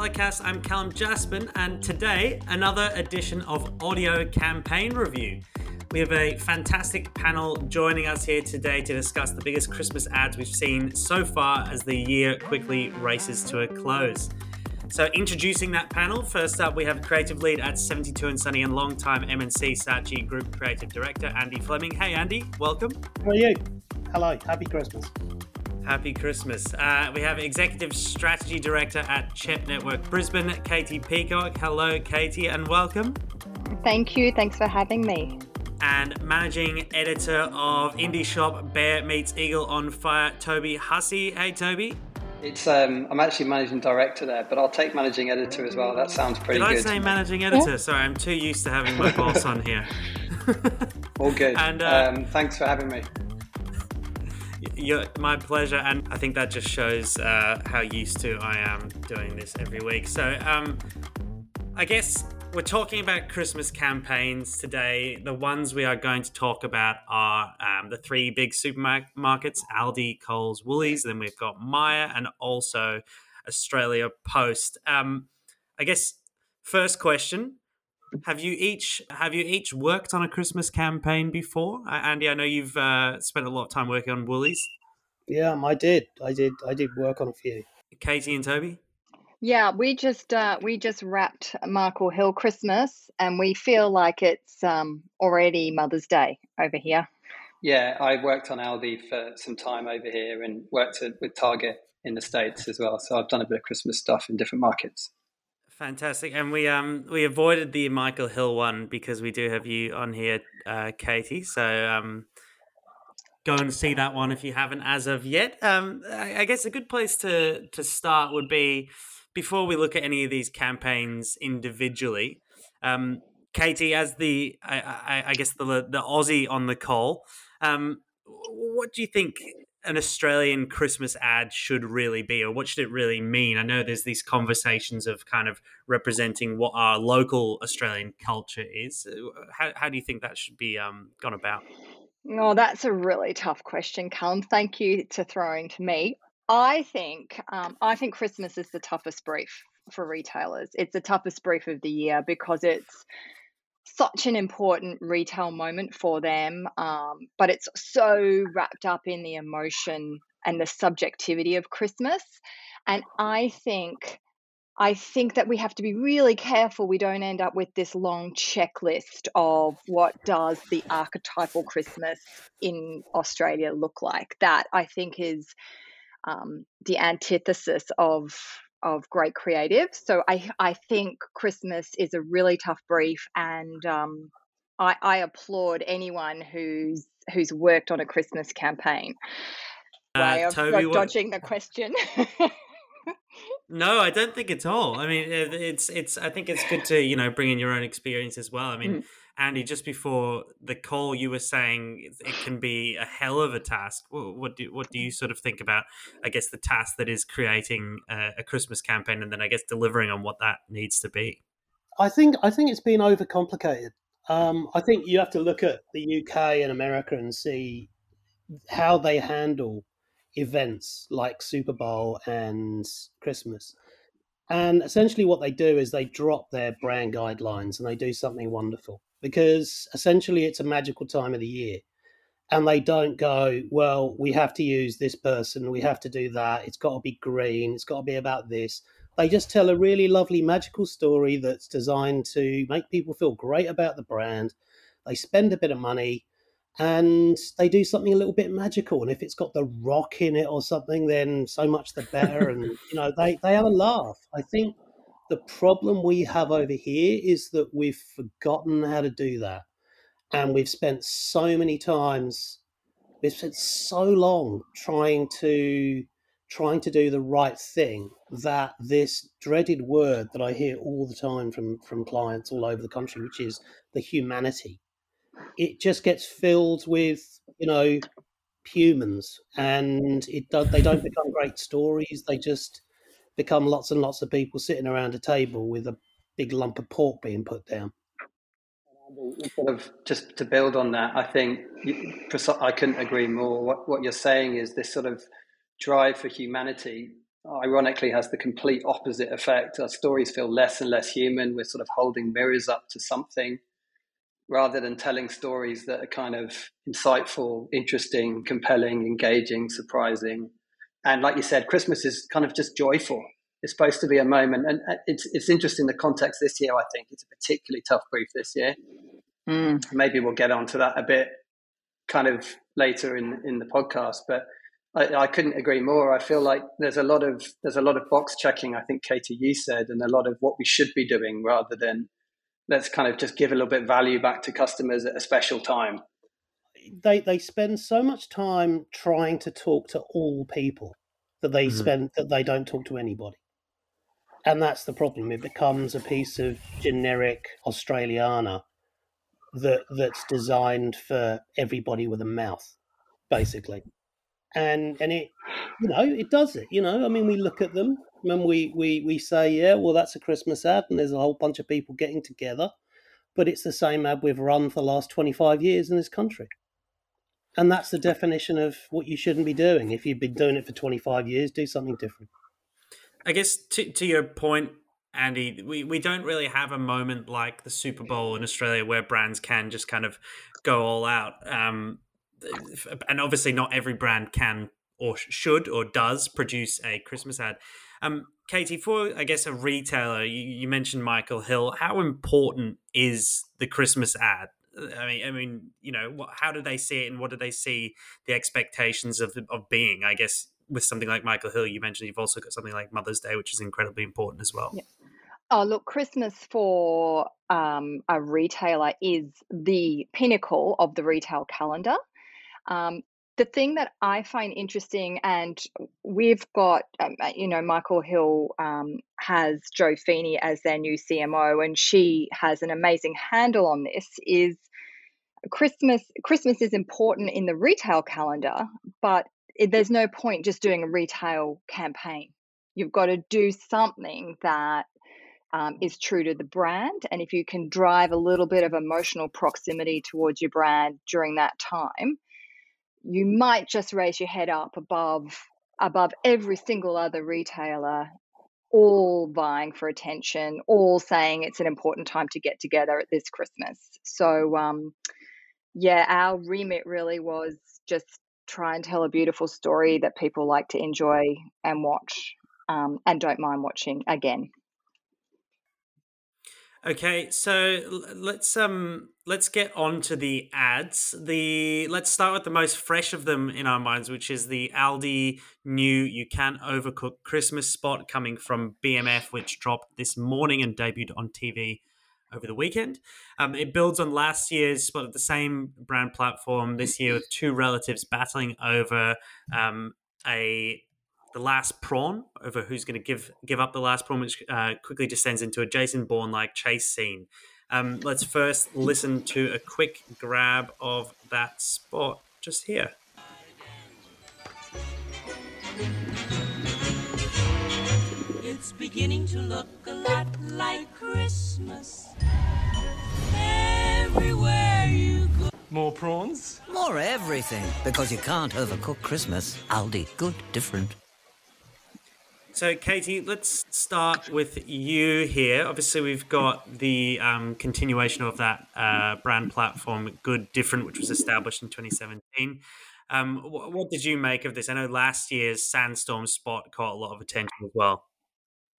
welcome back to the Mumbrella Cast. I'm Callum Jaspan, and today another edition of Audio Campaign Review. We have a fantastic panel joining us here today to discuss the biggest Christmas ads we've seen so far as the year quickly races to a close. So, introducing that panel, first up we have creative lead at 72 and Sunny and longtime M&C Saatchi Group creative director Andy Fleming. Hey, Andy, welcome. How are you? Hello, happy Christmas. Happy Christmas. Uh, we have Executive Strategy Director at Chet Network Brisbane, Katie Peacock. Hello, Katie, and welcome. Thank you. Thanks for having me and managing editor of indie shop Bear Meets Eagle on Fire, Toby Hussey. Hey, Toby. It's um, I'm actually managing director there, but I'll take managing editor as well. That sounds pretty Did good. Did I say managing editor? Sorry, I'm too used to having my boss on here. All good. And uh, um, thanks for having me. My pleasure, and I think that just shows uh, how used to I am doing this every week. So, um, I guess we're talking about Christmas campaigns today. The ones we are going to talk about are um, the three big supermarkets Aldi, Coles, Woolies. Then we've got Myer and also Australia Post. Um, I guess first question have you each have you each worked on a Christmas campaign before, Andy? I know you've uh, spent a lot of time working on Woolies. Yeah, I did. I did. I did work on a few. Katie and Toby. Yeah, we just uh, we just wrapped Michael Hill Christmas, and we feel like it's um, already Mother's Day over here. Yeah, I worked on Aldi for some time over here, and worked with Target in the states as well. So I've done a bit of Christmas stuff in different markets. Fantastic, and we um we avoided the Michael Hill one because we do have you on here, uh, Katie. So um, go and see that one if you haven't as of yet. Um, I, I guess a good place to to start would be before we look at any of these campaigns individually, um, Katie, as the I, I, I, guess the the Aussie on the call, um, what do you think an Australian Christmas ad should really be, or what should it really mean? I know there's these conversations of kind of representing what our local Australian culture is. How, how do you think that should be um, gone about? Oh, that's a really tough question, Callum. Thank you to throwing to me. I think um, I think Christmas is the toughest brief for retailers. It's the toughest brief of the year because it's such an important retail moment for them, um, but it's so wrapped up in the emotion and the subjectivity of Christmas. And I think I think that we have to be really careful we don't end up with this long checklist of what does the archetypal Christmas in Australia look like. That I think is um, the antithesis of of great creatives. So I I think Christmas is a really tough brief, and um, I, I applaud anyone who's who's worked on a Christmas campaign. Uh, Way of Toby, dodging what... the question. no, I don't think at all. I mean, it's it's. I think it's good to you know bring in your own experience as well. I mean, mm. Andy, just before the call, you were saying it can be a hell of a task. What do what do you sort of think about? I guess the task that is creating a, a Christmas campaign, and then I guess delivering on what that needs to be. I think I think it's been overcomplicated. Um, I think you have to look at the UK and America and see how they handle events like Super Bowl and Christmas. And essentially, what they do is they drop their brand guidelines and they do something wonderful because essentially it's a magical time of the year. And they don't go, well, we have to use this person, we have to do that, it's got to be green, it's got to be about this. They just tell a really lovely magical story that's designed to make people feel great about the brand. They spend a bit of money and they do something a little bit magical. And if it's got the rock in it or something, then so much the better. and, you know, they, they have a laugh. I think the problem we have over here is that we've forgotten how to do that. And we've spent so many times, we've spent so long trying to trying to do the right thing that this dreaded word that I hear all the time from from clients all over the country, which is the humanity, it just gets filled with you know humans, and it they don't become great stories. They just become lots and lots of people sitting around a table with a big lump of pork being put down. Sort of just to build on that, I think I couldn't agree more. What what you're saying is this sort of drive for humanity ironically has the complete opposite effect. Our stories feel less and less human. We're sort of holding mirrors up to something rather than telling stories that are kind of insightful, interesting, compelling, engaging, surprising. And like you said, Christmas is kind of just joyful. It's supposed to be a moment, and uh, it's it's interesting the context this year. I think it's a particularly tough brief this year. Mm. Maybe we'll get onto that a bit, kind of later in in the podcast. But I, I, couldn't agree more. I feel like there's a lot of there's a lot of box checking. I think Katie, you said, and a lot of what we should be doing rather than let's kind of just give a little bit of value back to customers at a special time. They they spend so much time trying to talk to all people that they mm-hmm. spend that they don't talk to anybody, and that's the problem. It becomes a piece of generic Australiana that that's designed for everybody with a mouth, basically and and it you know it does it you know i mean we look at them and we we we say yeah well that's a christmas ad and there's a whole bunch of people getting together but it's the same ad we've run for the last 25 years in this country and that's the definition of what you shouldn't be doing if you've been doing it for 25 years do something different i guess to, to your point andy we, we don't really have a moment like the super bowl in australia where brands can just kind of go all out um, and obviously not every brand can or should or does produce a Christmas ad. Um, Katie, for I guess a retailer, you, you, mentioned Michael Hill. How important is the Christmas ad? I mean, I mean, you know, what, how do they see it, and what do they see the expectations of of being? I guess with something like Michael Hill, you mentioned you've also got something like Mother's Day, which is incredibly important as well. Yeah. Oh, look, Christmas for um, a retailer is the pinnacle of the retail calendar. Um, the thing that I find interesting, and we've got, um, uh, you know, Michael Hill um, has Jo Feeney as their new CMO, and she has an amazing handle on this. Is Christmas? Christmas is important in the retail calendar, but it, there's no point just doing a retail campaign. You've got to do something that um, is true to the brand. And if you can drive a little bit of emotional proximity towards your brand during that time, you might just raise your head up above above every single other retailer all vying for attention all saying it's an important time to get together at this christmas. So um, yeah our remit really was just try and tell a beautiful story that people like to enjoy and watch um, and don't mind watching again Okay, so let's um let's get on to the ads. The let's start with the most fresh of them in our minds, which is the Aldi new "You Can't Overcook" Christmas spot coming from BMF, which dropped this morning and debuted on TV over the weekend. Um, it builds on last year's spot at the same brand platform this year with two relatives battling over um, a the last prawn over who's going to give give up the last prawn, which uh, quickly descends into a Jason Bourne like chase scene. Um, let's first listen to a quick grab of that spot just here. It's beginning to look a lot like Christmas everywhere you go. More prawns? More everything, because you can't overcook Christmas. Aldi, good, different. So, Katie, let's start with you here. Obviously, we've got the um, continuation of that uh, brand platform, Good Different, which was established in 2017. Um, what, what, did you make of this? I know last year's Sandstorm spot caught a lot of attention as well.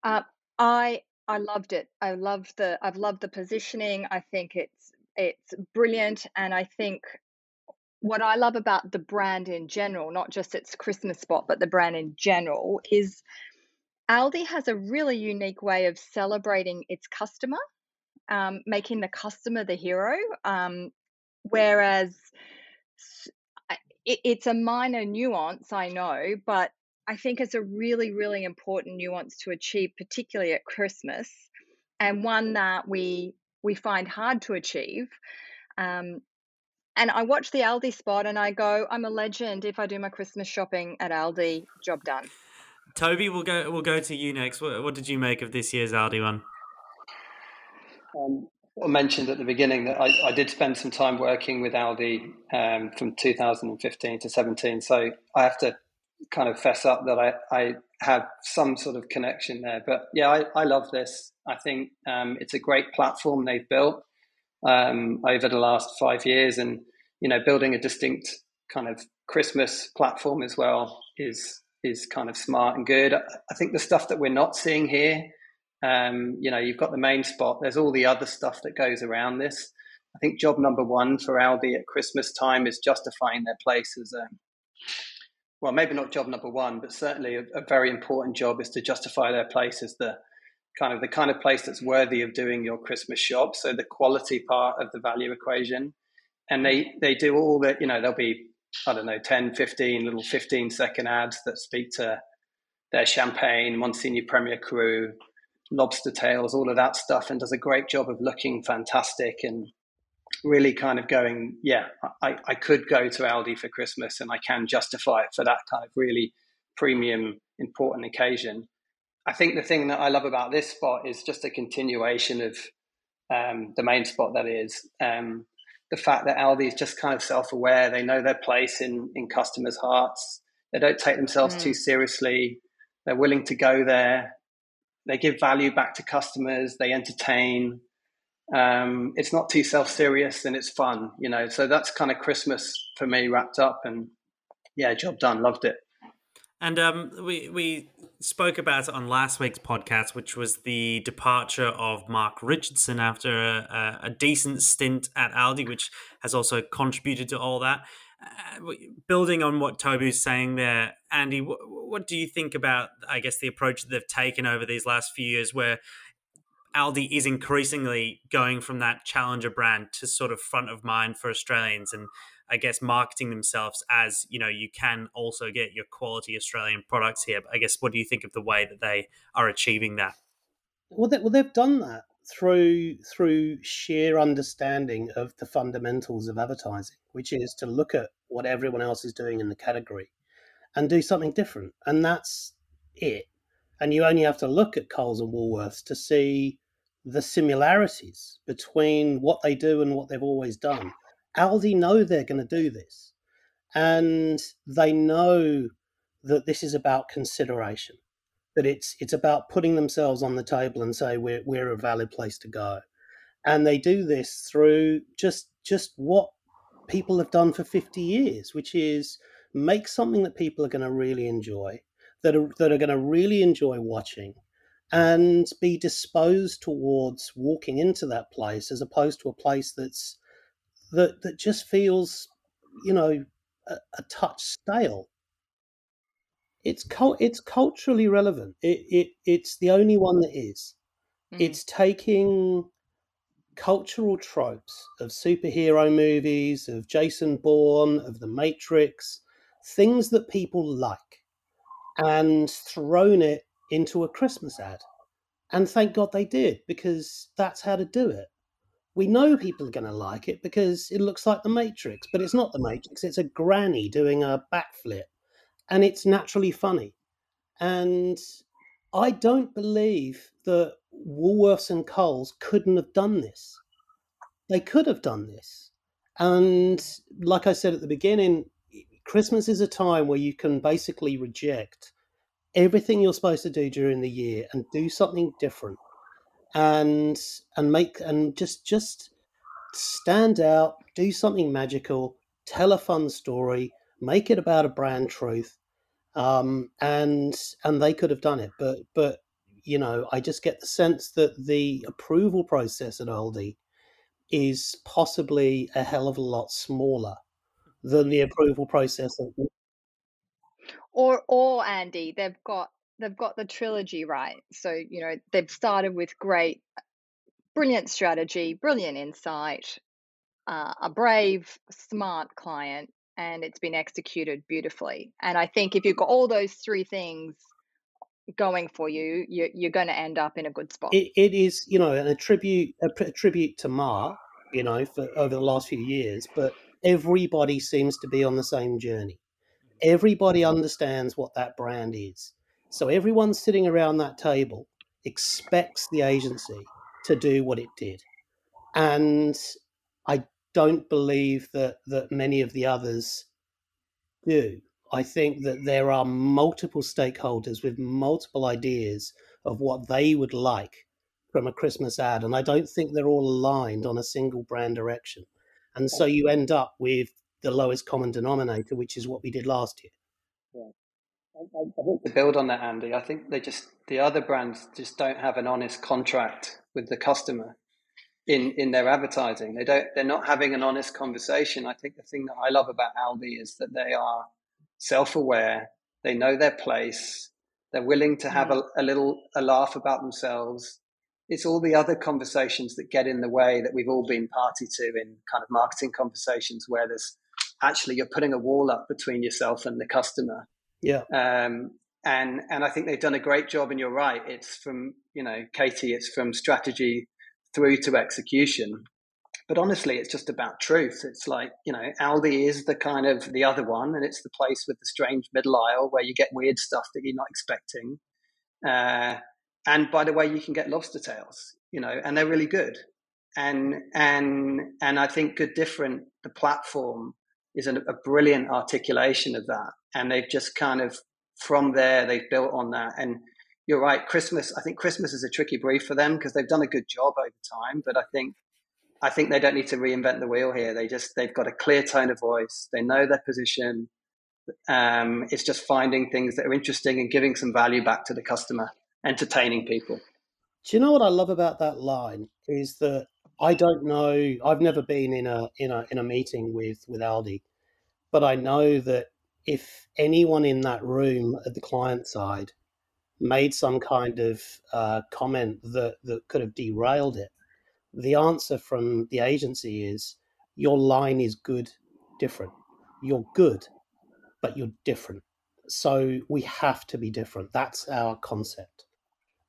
Uh, I I loved it. I loved the I've loved the positioning. I think it's it's brilliant, and I think what I love about the brand in general, not just its Christmas spot, but the brand in general, is Aldi has a really unique way of celebrating its customer, um, making the customer the hero. Um, whereas it, it's a minor nuance, I know, but I think it's a really, really important nuance to achieve, particularly at Christmas, and one that we we find hard to achieve. Um, and I watch the Aldi spot and I go, I'm a legend if I do my Christmas shopping at Aldi. Job done. Toby, we'll go. We'll go to you next. What, what did you make of this year's Aldi one? Um, I mentioned at the beginning that I, I, did spend some time working with Aldi um, from 2015 to 17. So I have to kind of fess up that I, I have some sort of connection there. But yeah, I, I love this. I think um, it's a great platform they've built um, over the last five years, and you know, building a distinct kind of Christmas platform as well is is kind of smart and good. I think the stuff that we're not seeing here, um, you know, you've got the main spot. There's all the other stuff that goes around this. I think job number one for Aldi at Christmas time is justifying their place as a well, maybe not job number one, but certainly a, a, very important job is to justify their place as the kind of the kind of place that's worthy of doing your Christmas shop. So the quality part of the value equation, and they they do all that. You know, there'll be I don't know 10, 15 little 15 second ads that speak to their champagne, Monsigny Premier Cru, lobster tails, all of that stuff, and does a great job of looking fantastic and really kind of going, yeah, I, I could go to Aldi for Christmas and I can justify it for that kind of really premium, important occasion. I think the thing that I love about this spot is just a continuation of um, the main spot that is. Um, the fact that Aldi is just kind of self aware, they know their place in, in customers' hearts, they don't take themselves mm. too seriously, they're willing to go there, they give value back to customers, they entertain, um, it's not too self serious and it's fun, you know. So that's kind of Christmas for me wrapped up, and yeah, job done. Loved it. And um, we we spoke about it on last week's podcast, which was the departure of Mark Richardson after a, a, decent stint at Aldi, which has also contributed to all that. Uh, building on what Toby's saying there, Andy, what, what do you think about, I guess, the approach that they've taken over these last few years, where Aldi is increasingly going from that challenger brand to sort of front of mind for Australians and I guess marketing themselves as, you know, you can also get your quality Australian products here. But I guess what do you think of the way that they are achieving that? Well, they, well they've done that through through sheer understanding of the fundamentals of advertising, which is to look at what everyone else is doing in the category and do something different. And that's it. And you only have to look at Coles and Woolworths to see the similarities between what they do and what they've always done. Aldi know they're going to do this, and they know that this is about consideration. That it's it's about putting themselves on the table and say we're we're a valid place to go, and they do this through just just what people have done for fifty years, which is make something that people are going to really enjoy, that are that are going to really enjoy watching, and be disposed towards walking into that place as opposed to a place that's that that just feels you know a, a touch stale it's cult it's culturally relevant it, it it's the only one that is mm-hmm. it's taking cultural tropes of superhero movies of jason bourne of the matrix things that people like and thrown it into a Christmas ad. And thank God they did, because that's how to do it. We know people are going to like it because it looks like the Matrix, but it's not the Matrix. It's a granny doing a backflip, and it's naturally funny. And I don't believe that Woolworths and Coles couldn't have done this. They could have done this. And like I said at the beginning, Christmas is a time where you can basically reject everything you're supposed to do during the year and do something different and and make and just just stand out do something magical tell a fun story make it about a brand truth um, and and they could have done it. But but you know i just get the sense that the approval process at aldi is possibly a hell of a lot smaller than the approval process at or or Andy, they've got they've got the trilogy right. So you know they've started with great, brilliant strategy, brilliant insight, uh, a brave, smart client, and it's been executed beautifully. And I think if you've got all those three things going for you, you you're going to end up in a good spot. it, it is, you know, a tribute a, a tribute to Ma, you know, for over the last few years, but everybody seems to be on the same journey everybody understands what that brand is. So everyone sitting around that table expects the agency to do what it did. And I don't believe that that many of the others do. I think that there are multiple stakeholders with multiple ideas of what they would like from a Christmas ad, and I don't think they're all aligned on a single brand direction. And so you end up with the lowest common denominator, which is what we did last year. Yeah. I think to build on that, Andy, I think they just the other brands just don't have an honest contract with the customer in in their advertising. They don't. They're not having an honest conversation. I think the thing that I love about Aldi is that they are self aware. They know their place. They're willing to have a, mm. a little a laugh about themselves. It's all the other conversations that get in the way that we've all been party to in kind of marketing conversations where there's actually you're putting a wall up between yourself and the customer. Yeah. Um, and and I think they've done a great job. And you're right. It's from you know Katie. It's from strategy through to execution. But honestly, it's just about truth. It's like, you know, Aldi is the kind of the other one, and it's the place with the strange middle aisle where you get weird stuff that you're not expecting. Uh, and by the way, you can get lobster tails, you know, and they're really good. And and and I think Good Different, the platform, is a, a brilliant articulation of that. And they've just kind of from there they've built on that. And you're right. Christmas, I think Christmas is a tricky brief for them because they've done a good job over time. But I think, I think they don't need to reinvent the wheel here. They just they've got a clear tone of voice. They know their position. Um, it's just finding things that are interesting and giving some value back to the customer, entertaining people. Do you know what I love about that line is that I don't know. I've never been in a in a in a meeting with with Aldi, but I know that if anyone in that room at the client side made some kind of uh, comment that, that could have derailed it, the answer from the agency is your line is good, different. You're good, but you're different. So we have to be different. That's our concept.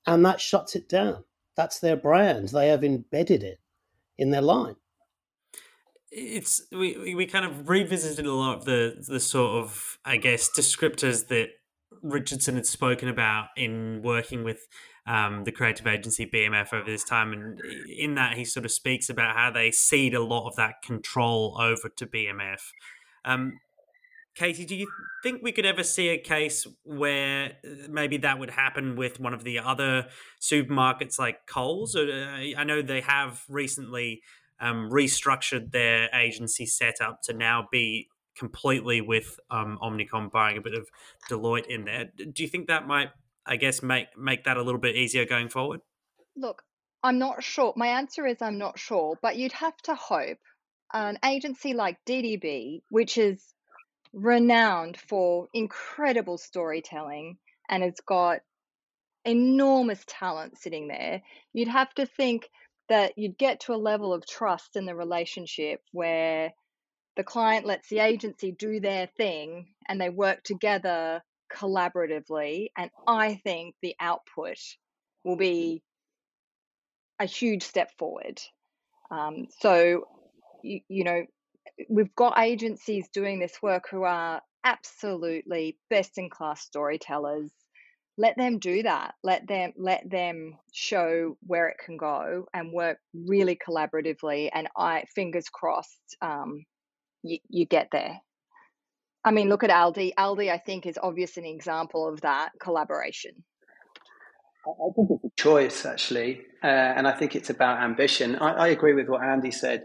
And that shuts it down. That's their brand. They have embedded it in their line. It's we we kind of revisited a lot of the the sort of I guess descriptors that Richardson had spoken about in working with um, the creative agency BMF over this time, and in that he sort of speaks about how they cede a lot of that control over to BMF. Um, Katie, do you think we could ever see a case where uh, maybe that would happen with one of the other supermarkets like Coles? Uh, I know they have recently um, restructured their agency setup to now be completely with um, Omnicom buying a bit of Deloitte in there. Do you think that might, I guess, make make that a little bit easier going forward? Look, I'm not sure. My answer is I'm not sure, but you'd have to hope an agency like DDB, which is renowned for incredible storytelling and it's got enormous talent sitting there, you'd have to think that you'd get to a level of trust in the relationship where the client lets the agency do their thing and they work together collaboratively. And I think the output will be a huge step forward. Um, so, you, you know, we've got agencies doing this work who are absolutely best in class storytellers let them do that let them let them show where it can go and work really collaboratively and i fingers crossed um, you, you get there. I mean, look at Aldi. Aldi, I think, is obviously an example of that collaboration. I think it's a choice, actually, uh, and I think it's about ambition. I, I, agree with what Andy said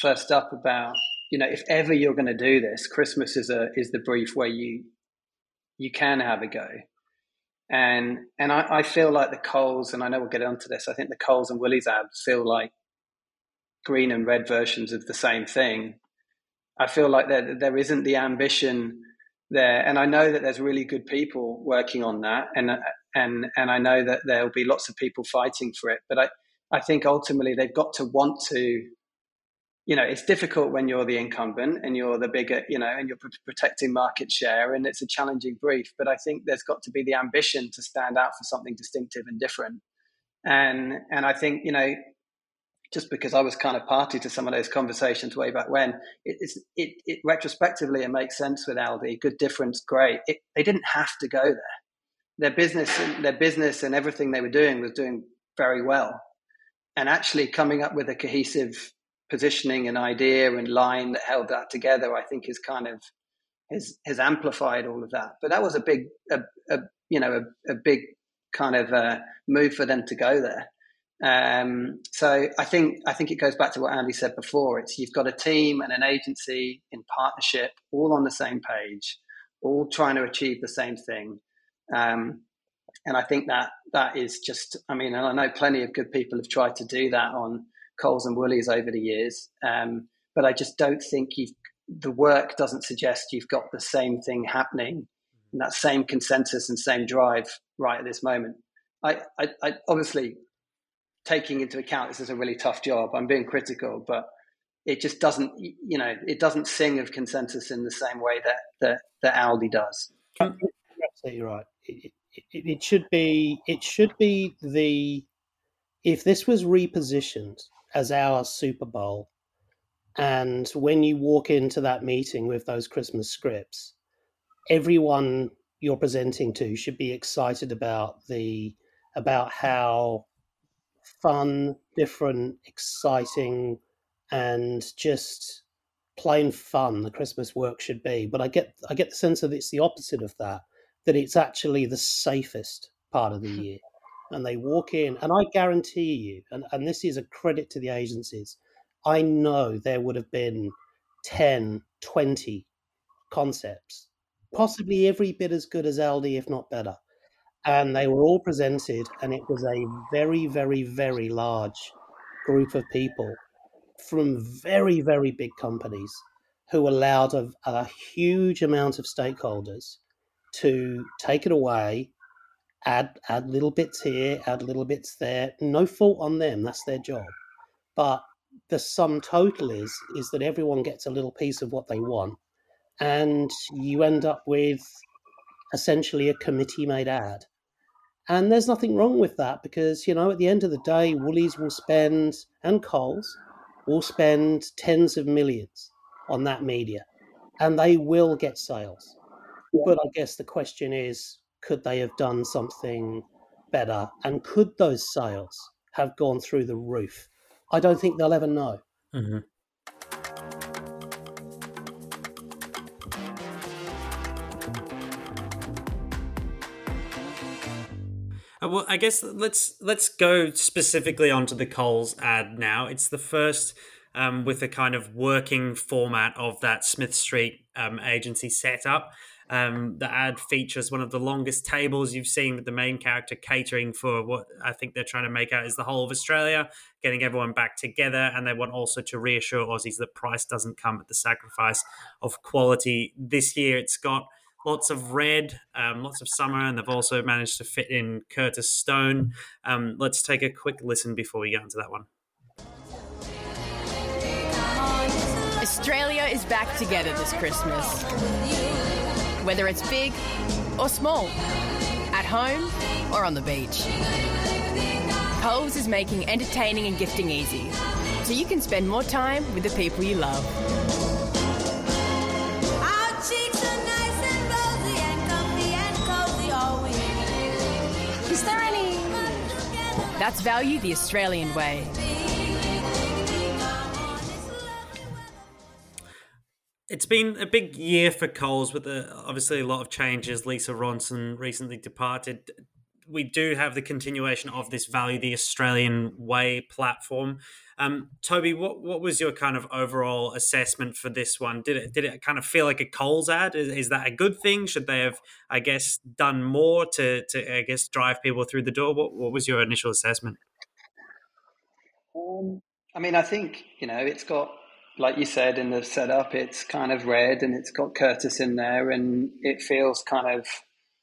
first up about you know if ever you're going to do this, Christmas is a is the brief where you you can have a go, and and I, I feel like the Coles, and I know we'll get onto this. I think the Coles and Woolies ads feel like green and red versions of the same thing, I feel like there there isn't the ambition there, and I know that there's really good people working on that, and and and I know that there'll be lots of people fighting for it. But I I think ultimately they've got to want to. You know, it's difficult when you're the incumbent and you're the bigger, you know, and you're protecting market share, and it's a challenging brief. But I think there's got to be the ambition to stand out for something distinctive and different. And and I think you know just because I was kind of party to some of those conversations way back when, it, it's, it, it retrospectively it makes sense with Aldi. Good difference, great. It, they didn't have to go there. Their business, their business, and everything they were doing was doing very well. And actually, coming up with a cohesive positioning and idea and line that held that together, I think, is kind of has has amplified all of that. But that was a big, a, a you know, a, a big kind of uh, move for them to go there. Um, so I think I think it goes back to what Andy said before. It's you've got a team and an agency in partnership, all on the same page, all trying to achieve the same thing. Um, and I think that that is just. I mean, and I know plenty of good people have tried to do that on Coles and Woolies over the years, um, but I just don't think you've. The work doesn't suggest you've got the same thing happening, and that same consensus and same drive right at this moment. I, I, I obviously taking into account this is a really tough job. I'm being critical, but it just doesn't, you know, it doesn't sing of consensus in the same way that that, that Aldi does. You're absolutely right. It, it, it should be it should be the if this was repositioned as our Super Bowl, and when you walk into that meeting with those Christmas scripts, everyone you're presenting to should be excited about the about how fun, different, exciting, and just plain fun the Christmas work should be. But I get I get the sense that it's the opposite of that. That it's actually the safest part of the year. And they walk in, and I guarantee you, and, and this is a credit to the agencies, I know there would have been 10, 20 concepts, possibly every bit as good as Aldi, if not better and they were all presented, and it was a very, very, very large group of people from very, very big companies who allowed a, a huge amount of stakeholders to take it away, add add little bits here, add little bits there. No fault on them; that's their job. But the sum total is is that everyone gets a little piece of what they want, and you end up with essentially a committee made ad and there's nothing wrong with that because, you know, at the end of the day, Woolies will spend, and Coles will spend tens of millions on that media and they will get sales. Yeah. But I guess the question is could they have done something better? And could those sales have gone through the roof? I don't think they'll ever know. Mm-hmm. Uh, well, I guess let's let's go specifically onto the Coles ad now. It's the first um, with a kind of working format of that Smith Street um, agency setup. Um, the ad features one of the longest tables you've seen with the main character catering for what I think they're trying to make out is the whole of Australia, getting everyone back together. And they want also to reassure Aussies that price doesn't come at the sacrifice of quality. This year, it's got lots of red, um, lots of summer, and they've also managed to fit in Curtis Stone. Um, let's take a quick listen before we get into that one. Australia is back together this Christmas. Whether it's big or small, at home or on the beach. Coles is making entertaining and gifting easy, so you can spend more time with the people you love. That's value the Australian way. It's been a big year for Coles with the, obviously a lot of changes. Lisa Ronson recently departed. We do have the continuation of this value the Australian way platform. Um, Toby, what what was your kind of overall assessment for this one? Did it did it kind of feel like a Coles ad? Is, is that a good thing? Should they have, I guess, done more to to I guess drive people through the door? What what was your initial assessment? Um, I mean, I think you know it's got like you said in the setup, it's kind of red and it's got Curtis in there, and it feels kind of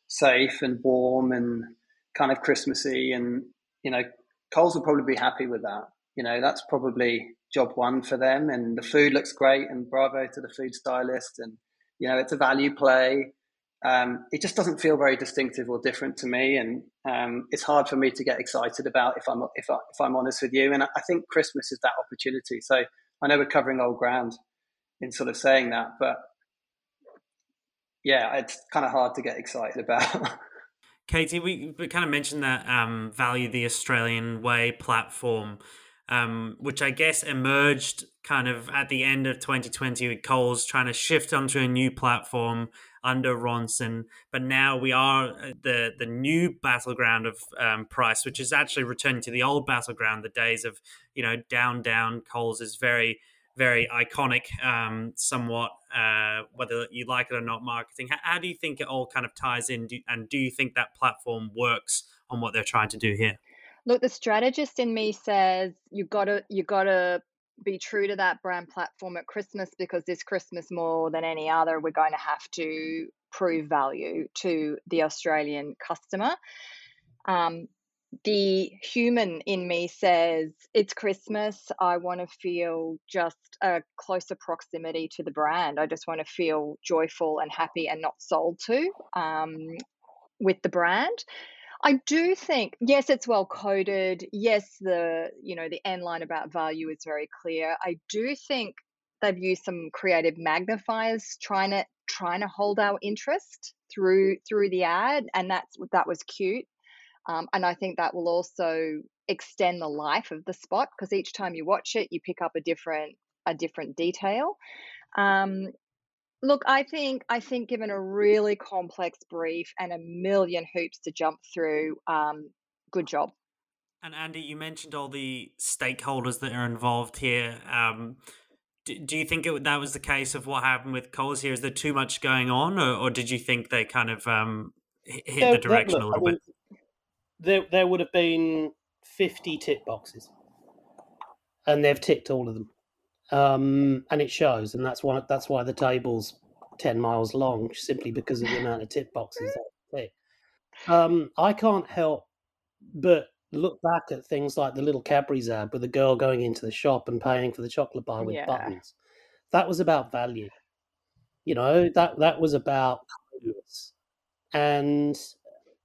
safe and warm and kind of Christmassy, and you know, Coles will probably be happy with that you know, that's probably job one for them. And the food looks great, and bravo to the food stylist. And you know, it's a value play. Um, it just doesn't feel very distinctive or different to me, and um, it's hard for me to get excited about if I'm if, I, if I'm honest with you. And I think Christmas is that opportunity. So I know we're covering old ground in sort of saying that, but yeah, it's kind of hard to get excited about. Katie, we, we kind of mentioned that um, value the Australian way platform um, which I guess emerged kind of at the end of 2020 with Coles trying to shift onto a new platform under Ronson. But now we are uh, the the new battleground of um, price, which is actually returning to the old battleground. The days of you know down down Coles is very very iconic, um, somewhat, uh, whether you like it or not, marketing. How, how, do you think it all kind of ties in? Do, and do you think that platform works on what they're trying to do here? Look, the strategist in me says you gotta you gotta be true to that brand platform at Christmas because this Christmas more than any other, we're going to have to prove value to the Australian customer. Um, the human in me says it's Christmas. I want to feel just a closer proximity to the brand. I just want to feel joyful and happy and not sold to um, with the brand. I do think yes, it's well coded. Yes, the you know the end line about value is very clear. I do think they've used some creative magnifiers trying to trying to hold our interest through through the ad, and that's that was cute. Um, and I think that will also extend the life of the spot because each time you watch it, you pick up a different a different detail. Um, look, I think I think given a really complex brief and a million hoops to jump through, um, good job. And Andy, you mentioned all the stakeholders that are involved here. Um, do, do, you think it, that was the case of what happened with Coles here? Is there too much going on, or, or did you think they kind of um, hit there, the direction there, look, a little I mean, bit? there there would have been fifty tick boxes, and they've ticked all of them, um, and it shows, and that's why that's why the table's ten miles long, simply because of the amount of tick boxes that. Um, I can't help but look back at things like the little Cadbury's ad with the girl going into the shop and paying for the chocolate bar with yeah. buttons. That was about value. You know, that that was about and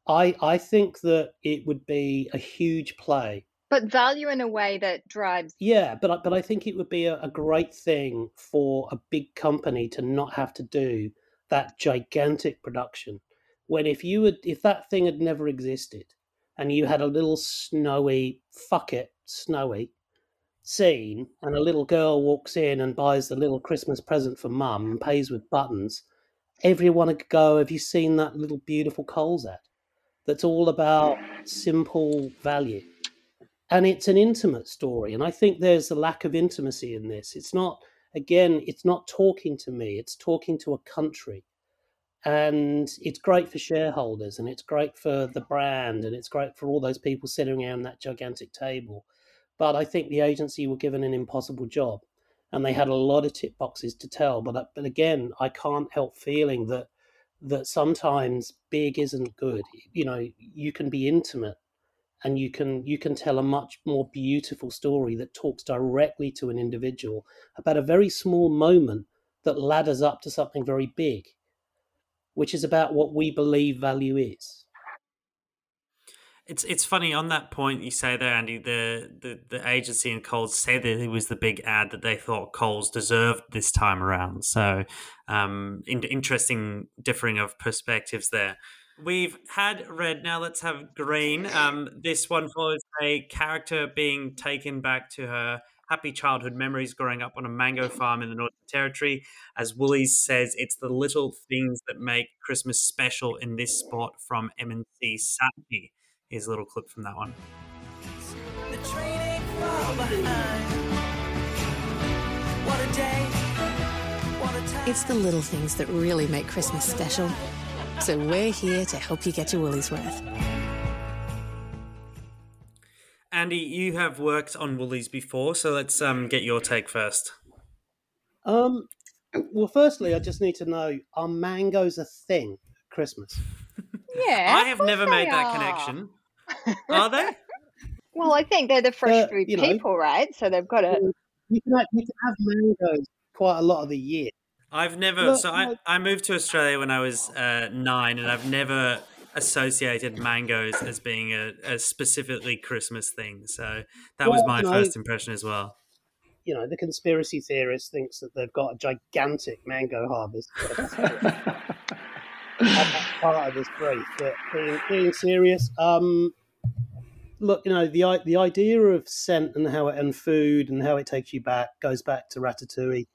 I I think that it would be a huge play. But value in a way that drives. Yeah, but but I think it would be a, a great thing for a big company to not have to do that gigantic production. When if you had if that thing had never existed, and you had a little snowy fuck it snowy scene, and a little girl walks in and buys the little Christmas present for mum and pays with buttons, everyone would go, "Have you seen that little beautiful Coles ad?" that's all about simple value. And it's an intimate story. And I think there's a lack of intimacy in this. It's not, again, it's not talking to me, it's talking to a country. And it's great for shareholders and it's great for the brand and it's great for all those people sitting around that gigantic table. But I think the agency were given an impossible job and they had a lot of tick boxes to tell. But, uh, but again, I can't help feeling that that sometimes big isn't good. You know, you can be intimate and you can you can tell a much more beautiful story that talks directly to an individual about a very small moment that ladders up to something very big, which is about what we believe value is. It's it's funny on that point you say there, Andy. The, the the agency and Coles said that it was the big ad that they thought Coles deserved this time around. So, um, in, interesting differing of perspectives there. We've had red. Now let's have green. Um, this one follows a character being taken back to her happy childhood memories growing up on a mango farm in the Northern Territory. As Woolies says, it's the little things that make Christmas special in this spot from M&C Saatchi. Here's a little clip from that one. It's the little things that really make Christmas special. So we're here to help you get your Woolies worth. Andy, you have worked on Woolies before, so let's um, get your take first. Um, well, firstly, I just need to know: Are mangoes a thing at Christmas? Yeah, I have never made that are. connection. Are they? Well, I think they're the fresh uh, food people, know, right? So they've got to. You can, have, you can have mangoes quite a lot of the year. I've never. so I, I moved to Australia when I was uh, nine, and I've never associated mangoes as being a, a specifically Christmas thing. So that well, was my first impression as well. You know, the conspiracy theorist thinks that they've got a gigantic mango harvest. part of this brief, but being, being serious, um, look, you know, the the idea of scent and how it and food and how it takes you back goes back to Ratatouille,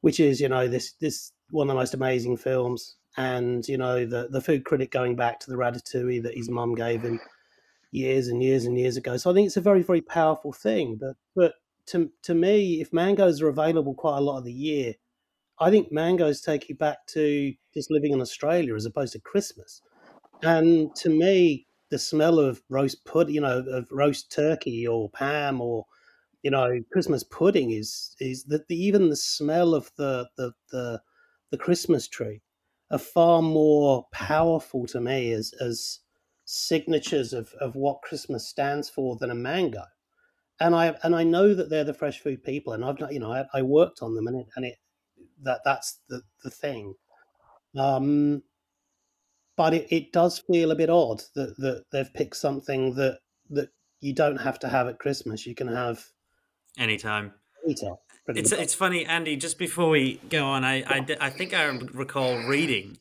which is you know this this one of the most amazing films, and you know the the food critic going back to the Ratatouille that his mum gave him years and years and years ago. So I think it's a very very powerful thing. But but to to me, if mangoes are available quite a lot of the year, I think mangoes take you back to just living in Australia as opposed to Christmas. And to me, the smell of roast pudding, you know, of roast turkey or ham or you know Christmas pudding is is that even the smell of the the the, the Christmas tree are far more powerful to me as as signatures of, of what Christmas stands for than a mango. And I and I know that they're the fresh food people, and I've not, you know, I, I worked on them, and it and it that that's the the thing. Um, but it, it does feel a bit odd that, that they've picked something that that you don't have to have at Christmas. You can have anytime. Anytime. It's it's funny, Andy. Just before we go on, I, I I think I recall reading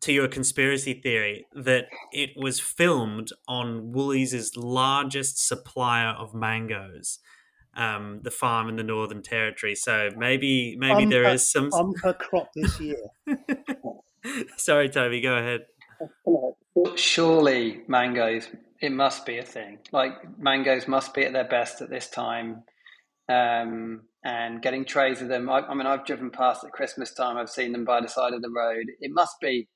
to your conspiracy theory that it was filmed on Woolies' largest supplier of mangoes, um, the farm in the Northern Territory. So maybe maybe um, there is some um per crop this year. Sorry, Toby. Go ahead. Surely mangoes, it must be a thing. Like mangoes must be at their best at this time. Um, and getting trays of them. I, I, mean, I've driven past at Christmas time. I've seen them by the side of the road. It must be,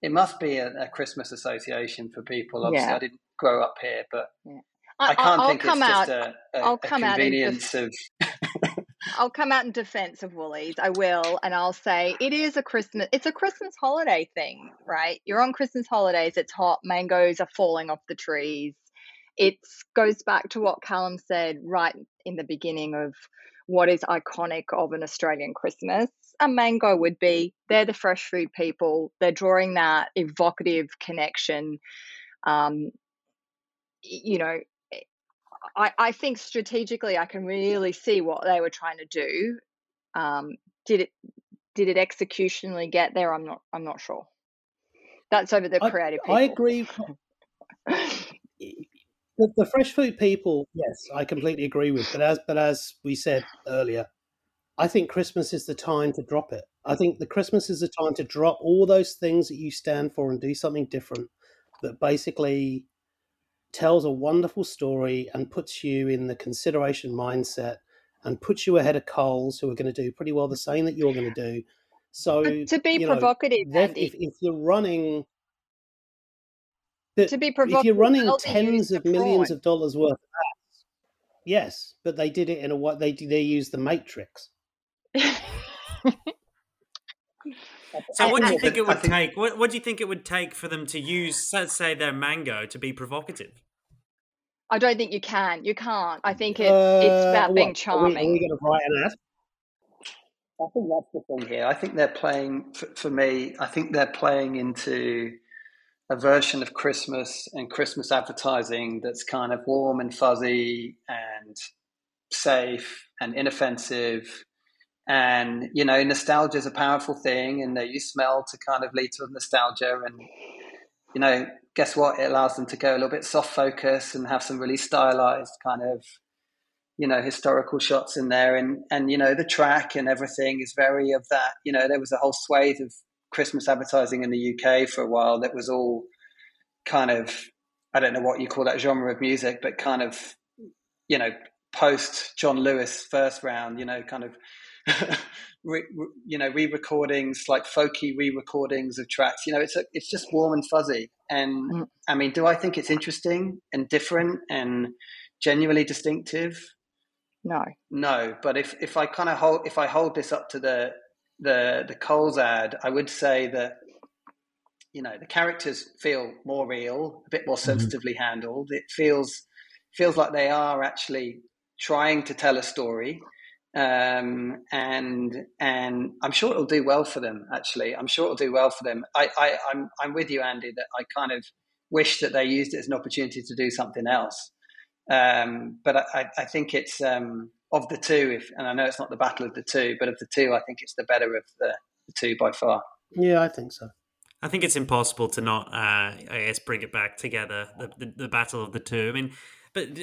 it must be a, a Christmas association for people. Obviously, yeah. I didn't grow up here, but yeah. I, I, can't I'll think it's out, just a, a, I'll come a convenience out of I'll come out in defense of Woolies. I will, and I'll say it is a Christmas. It's a Christmas holiday thing, right? You're on Christmas holidays. It's hot. Mangoes are falling off the trees. It goes back to what Callum said right in the beginning of what is iconic of an Australian Christmas. A mango would be they're the fresh food people. They're drawing that evocative connection. Um, you know, I, I think strategically I can really see what they were trying to do. Um, did it did it executionally get there? I'm not I'm not sure. That's over the creative I, I agree. the, the fresh food people, yes, I completely agree with. But as but as we said earlier, I think Christmas is the time to drop it. I think the Christmas is the time to drop all those things that you stand for and do something different that basically tells a wonderful story and puts you in the consideration mindset and puts you ahead of Coles, who are going to do pretty well the same that you're going to do. So but to be provocative, know, if, if, you're running, to be provocative, if you're running tens of millions of dollars worth of ads, yes, but they did it in a what they they use the Matrix. So, what do you think it would take? What, what do you think it would take for them to use, let's say, their mango to be provocative? I don't think you can. You can't. I think it, uh, it's about being charming. Are we, are we going to write an ad? I think that's the thing here. I think they're playing, for, for me, I think they're playing into a version of Christmas and Christmas advertising that's kind of warm and fuzzy and safe and inoffensive. And you know nostalgia is a powerful thing and they use smell to kind of lead to nostalgia and you know guess what? It allows them to go a little bit soft focus and have some really stylized kind of you know historical shots in there. And and you know the track and everything is very of that you know there was a whole swathe of christmas advertising in the uk for a while that was all kind of i don't know what you call that genre of music but kind of you know post john lewis first round you know kind of re, you know re-recordings like folky re-recordings of tracks. You know it's a, it's just warm and fuzzy. And mm. i mean do i think it's interesting and different and genuinely distinctive? No. No but if if i kind of hold if i hold this up to the the the coles ad i would say that you know the characters feel more real a bit more mm-hmm. sensitively mm-hmm. handled it feels feels like they are actually trying to tell a story um, and and I'm sure it'll do well for them. Actually, I'm sure it'll do well for them. I, I I'm I'm with you, Andy. That I kind of wish that they used it as an opportunity to do something else. Um, but I, I think it's um, of the two. If and I know it's not the battle of the two, but of the two, I think it's the better of the, the two by far. Yeah, I think so. I think it's impossible to not, uh, I guess, bring it back together. The, the, the battle of the two. I mean, But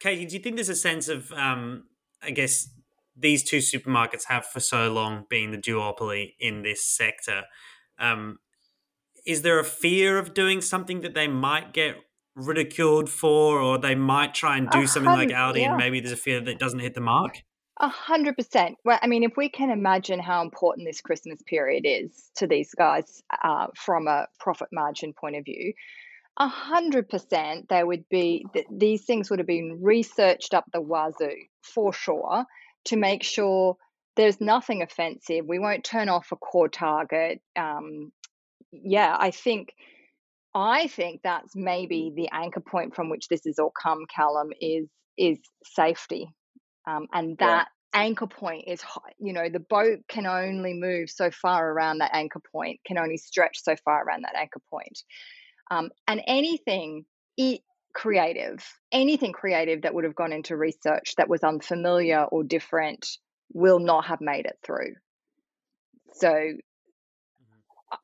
Katie, do you think there's a sense of, um, I guess, these two supermarkets have for so long been the duopoly in this sector? Um, is there a fear of doing something that they might get ridiculed for, or they might try and do something like Aldi, yeah. and maybe there's a fear that it doesn't hit the mark? A hundred percent. Well, I mean, if we can imagine how important this Christmas period is to these guys uh, from a profit margin point of view, a hundred percent, there would be th- these things would have been researched up the wazoo for sure to make sure there's nothing offensive. We won't turn off a core target. Um, yeah, I think I think that's maybe the anchor point from which this has all come, Callum, is is safety. Um, and that yeah. anchor point is, you know, the boat can only move so far around that anchor point, can only stretch so far around that anchor point. Um, and anything it, creative, anything creative that would have gone into research that was unfamiliar or different will not have made it through. So mm-hmm.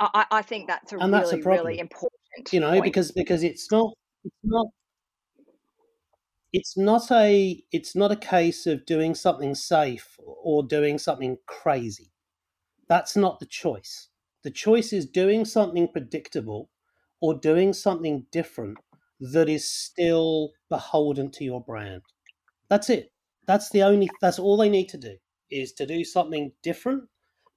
I, I think that's a and really, that's really important. You know, point. because because it's not it's not it's not a it's not a case of doing something safe or doing something crazy. That's not the choice. The choice is doing something predictable or doing something different that is still beholden to your brand. That's it. That's the only that's all they need to do is to do something different,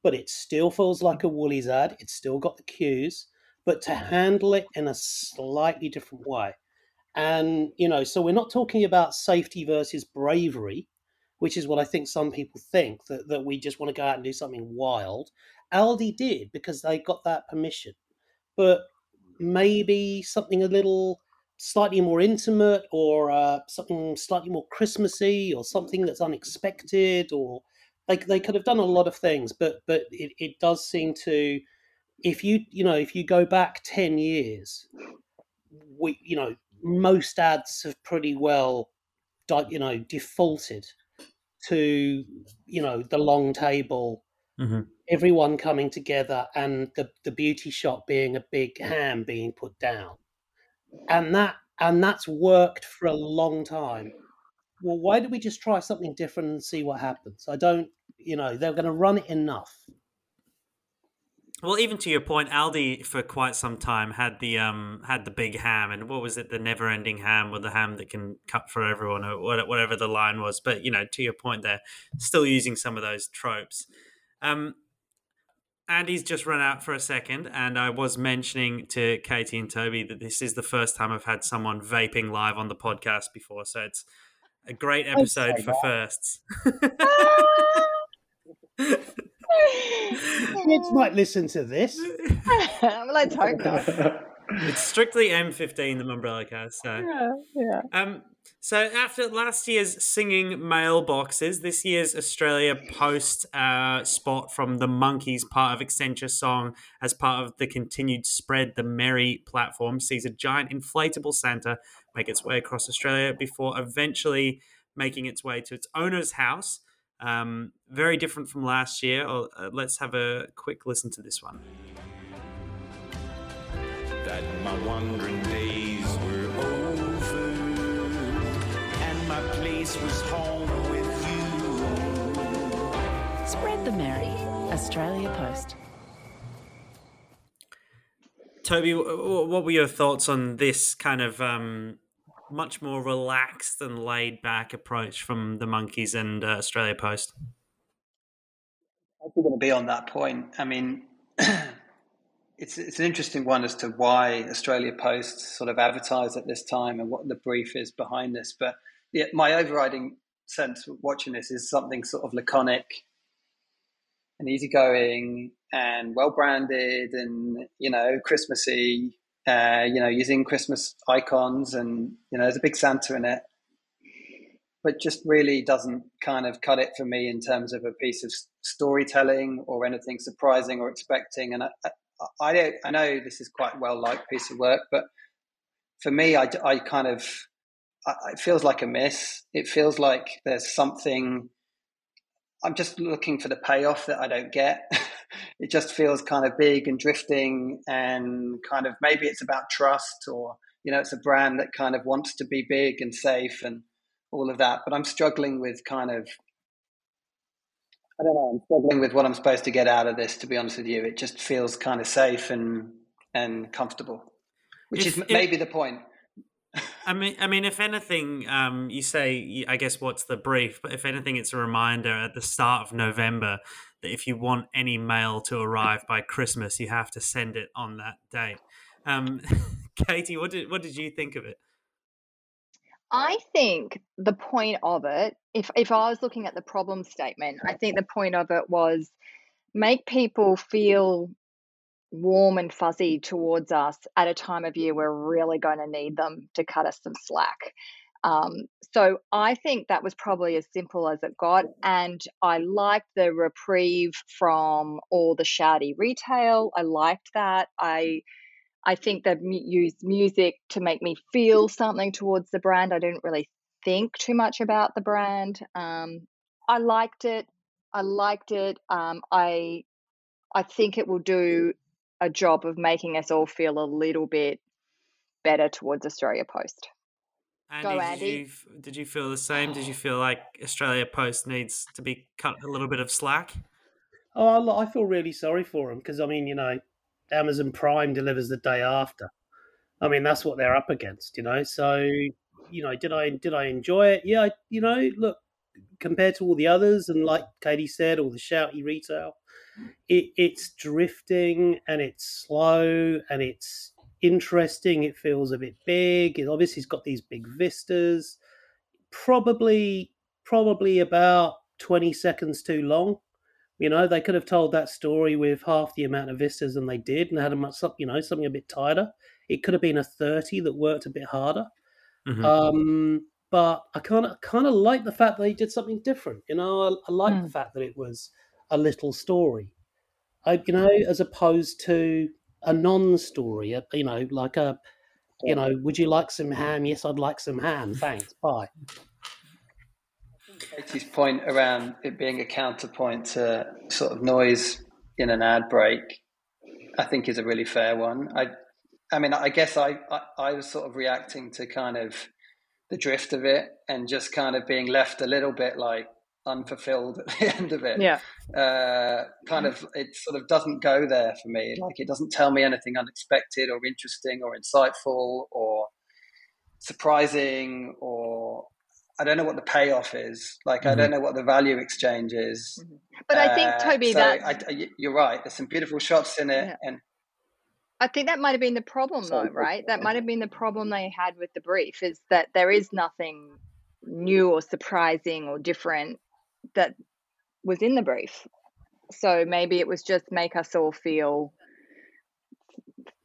but it still feels like a Woolies ad. It's still got the cues, but to handle it in a slightly different way. And, you know, so we're not talking about safety versus bravery, which is what I think some people think that, that we just want to go out and do something wild. Aldi did because they got that permission. But maybe something a little slightly more intimate or uh, something slightly more Christmassy or something that's unexpected or like they could have done a lot of things, but but it, it does seem to if you you know if you go back 10 years we you know most ads have pretty well you know defaulted to you know the long table mm-hmm. everyone coming together and the the beauty shop being a big ham being put down. And that and that's worked for a long time. Well why don't we just try something different and see what happens? I don't you know they're going to run it enough well, even to your point, Aldi for quite some time had the um had the big ham, and what was it, the never-ending ham, or the ham that can cut for everyone, or whatever the line was. But you know, to your point, they're still using some of those tropes. Um, Andy's just run out for a second, and I was mentioning to Katie and Toby that this is the first time I've had someone vaping live on the podcast before, so it's a great episode for that. firsts. Kids might listen to this. Let's hope not. It's strictly M15, the Mumbrella cast. So, yeah, yeah. Um, so after last year's singing mailboxes, this year's Australia Post uh, spot from the Monkeys, part of Accenture Song, as part of the continued spread the Merry platform, sees a giant inflatable Santa make its way across Australia before eventually making its way to its owner's house um, very different from last year. Uh, let's have a quick listen to this one. That my wandering days were over, and my place was home with you. Spread the merry, Australia Post. Toby, what were your thoughts on this kind of um, much more relaxed and laid back approach from the monkeys and uh, Australia Post. I'm going to be on that point. I mean, it's it's an interesting one as to why Australia Post sort of advertise at this time and what the brief is behind this. But yeah, my overriding sense watching this is something sort of laconic and easygoing and well branded and you know Christmassy uh, you know, using Christmas icons and, you know, there's a big Santa in it, but just really doesn't kind of cut it for me in terms of a piece of storytelling or anything surprising or expecting. And I, I, I, I know this is quite well liked piece of work, but for me, I, I kind of, I, it feels like a miss. It feels like there's something, I'm just looking for the payoff that I don't get. it just feels kind of big and drifting, and kind of maybe it's about trust, or you know, it's a brand that kind of wants to be big and safe and all of that. But I'm struggling with kind of I don't know. I'm struggling with what I'm supposed to get out of this. To be honest with you, it just feels kind of safe and and comfortable, which if, is maybe if, the point. I mean, I mean, if anything, um, you say, I guess, what's the brief? But if anything, it's a reminder at the start of November that if you want any mail to arrive by Christmas, you have to send it on that date. Um, Katie, what did what did you think of it? I think the point of it, if if I was looking at the problem statement, I think the point of it was make people feel warm and fuzzy towards us at a time of year we're really going to need them to cut us some slack. Um, so I think that was probably as simple as it got. And I liked the reprieve from all the shouty retail. I liked that. I I think they've used music to make me feel something towards the brand. I didn't really think too much about the brand. Um, I liked it. I liked it. Um, I I think it will do a job of making us all feel a little bit better towards Australia Post. Andy, Go, Andy. Did you, did you feel the same? Did you feel like Australia Post needs to be cut a little bit of slack? Oh, I feel really sorry for them because I mean, you know, Amazon Prime delivers the day after. I mean, that's what they're up against, you know. So, you know, did I did I enjoy it? Yeah, I, you know, look compared to all the others, and like Katie said, all the shouty retail, it, it's drifting and it's slow and it's interesting. It feels a bit big. It obviously has got these big vistas. Probably, probably about twenty seconds too long. You know, they could have told that story with half the amount of vistas than they did, and had a much, you know, something a bit tighter. It could have been a thirty that worked a bit harder. Mm-hmm. Um, but I kind of kind of like the fact that they did something different. You know, I, I like mm. the fact that it was a little story. I, you know, as opposed to a non-story. You know, like a, you know, would you like some ham? Yes, I'd like some ham. Thanks. Bye. Katie's point around it being a counterpoint to sort of noise in an ad break, I think is a really fair one. I, I mean, I guess I, I, I was sort of reacting to kind of the drift of it and just kind of being left a little bit like unfulfilled at the end of it. Yeah. Uh, kind of, it sort of doesn't go there for me. Like it doesn't tell me anything unexpected or interesting or insightful or surprising or I don't know what the payoff is. Like, mm-hmm. I don't mm-hmm. know what the value exchange is. Mm-hmm. But I think, uh, Toby, so that you're right. There's some beautiful shots in it, yeah. and I think that might have been the problem, though, right? That might have been the problem they had with the brief is that there is nothing new or surprising or different that was in the brief. So maybe it was just make us all feel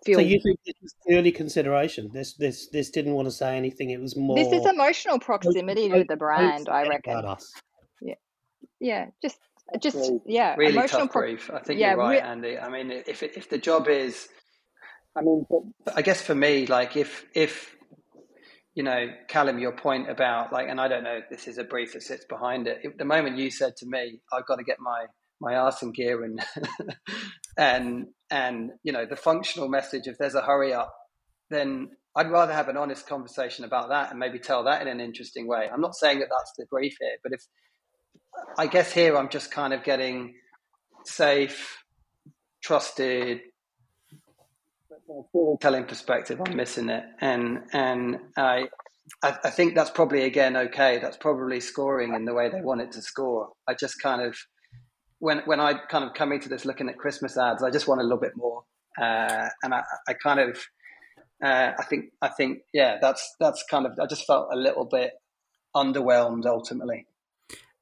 feel. So you think this was early consideration? This this this didn't want to say anything. It was more. This is emotional proximity to the brand. I reckon. About us. Yeah, yeah, just just yeah, really emotional tough pro- brief. I think yeah, you're right, re- Andy. I mean, if if the job is, I mean, I guess for me, like if if you know, Callum, your point about like, and I don't know, this is a brief that sits behind it. The moment you said to me, "I've got to get my my arse in gear and and and you know the functional message if there's a hurry up then i'd rather have an honest conversation about that and maybe tell that in an interesting way i'm not saying that that's the brief here but if i guess here i'm just kind of getting safe trusted telling perspective i'm missing it and and i I, think that's probably again okay. That's probably scoring in the way they want it to score. I just kind of when when I kind of come into this looking at Christmas ads, I just want a little bit more, uh, and I, I kind of, uh, I think, I think, yeah, that's that's kind of. I just felt a little bit underwhelmed ultimately.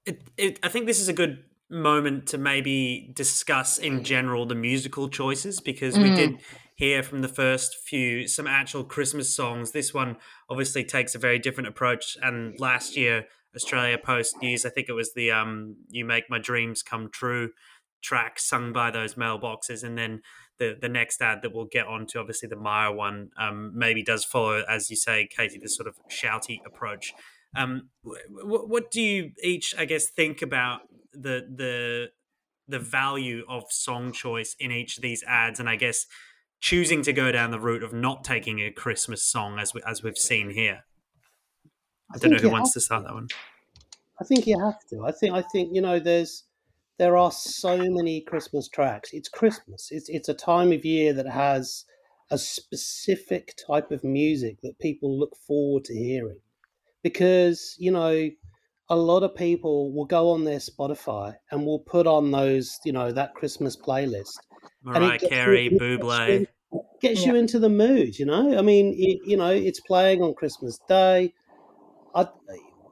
It, it, I think this is a good moment to maybe discuss in general the musical choices because mm. we did hear from the first few some actual Christmas songs. This one obviously takes a very different approach, and last year Australia Post News. I think it was the um, "You Make My Dreams Come True" track sung by those mailboxes, and then the the next ad that we'll get on to, obviously the Myer one, um, maybe does follow, as you say, Katie, this sort of shouty approach. Um, what, what do you each, I guess, think about the the the value of song choice in each of these ads, and I guess choosing to go down the route of not taking a Christmas song as we, as we've seen here. I, I don't know who wants to start that one. I think you have to. I think I think you know there's there are so many Christmas tracks. It's Christmas. It's it's a time of year that has a specific type of music that people look forward to hearing because you know a lot of people will go on their Spotify and will put on those, you know, that Christmas playlist. Mariah Carey, Buble. Gets you into the mood, you know. I mean, it, you know, it's playing on Christmas Day. I,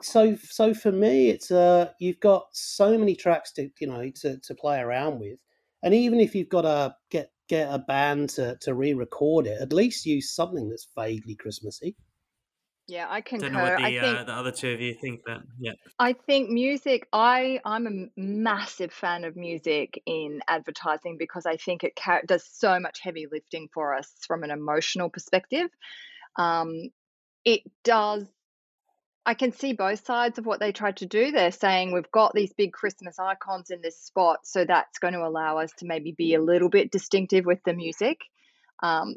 so, so for me, it's uh, you've got so many tracks to, you know, to, to play around with, and even if you've got to get get a band to to re-record it, at least use something that's vaguely Christmassy. Yeah, I concur. Don't know what the, I think, uh, the other two of you think, but yeah. I think music. I I'm a massive fan of music in advertising because I think it does so much heavy lifting for us from an emotional perspective. Um, it does. I can see both sides of what they tried to do. They're saying we've got these big Christmas icons in this spot, so that's going to allow us to maybe be a little bit distinctive with the music. Um,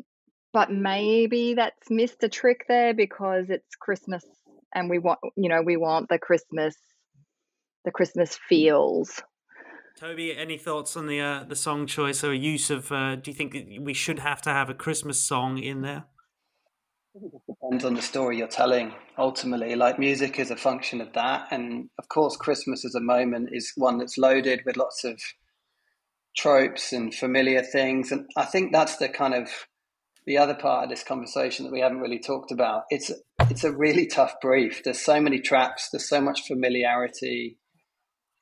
but maybe that's missed a trick there because it's Christmas and we want you know we want the Christmas the Christmas feels. Toby, any thoughts on the uh, the song choice or use of? Uh, do you think we should have to have a Christmas song in there? it depends on the story you're telling. Ultimately, like music is a function of that, and of course, Christmas as a moment is one that's loaded with lots of tropes and familiar things, and I think that's the kind of the other part of this conversation that we haven't really talked about. It's it's a really tough brief. There's so many traps. There's so much familiarity.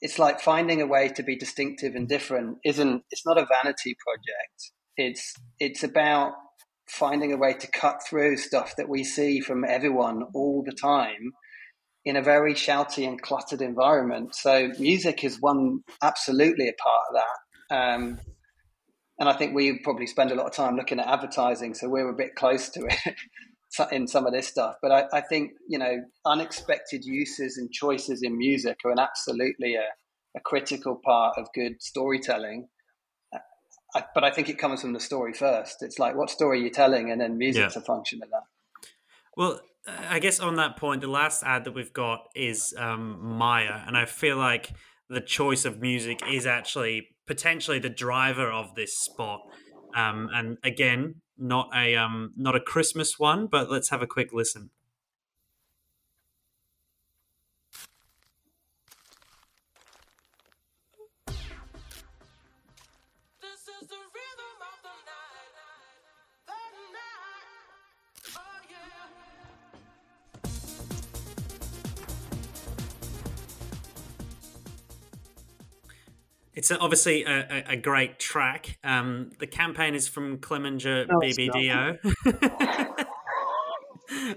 It's like finding a way to be distinctive and different. Isn't it's not a vanity project. It's it's about finding a way to cut through stuff that we see from everyone all the time in a very shouty and cluttered environment. So music is one absolutely a part of that. Um, and I think we probably spend a lot of time looking at advertising, so we're a bit close to it in some of this stuff. But I, I, think you know unexpected uses and choices in music are an absolutely a, a critical part of good storytelling. I, but I think it comes from the story first. It's like what story are you're telling, and then music's yeah. a function of that. Well, I guess on that point, the last ad that we've got is um, Myer, and I feel like the choice of music is actually potentially the driver of this spot. Um, and again, not a um, not a Christmas one, but let's have a quick listen. It's obviously a, a, great track. Um, the campaign is from Clemenger no, BBDO.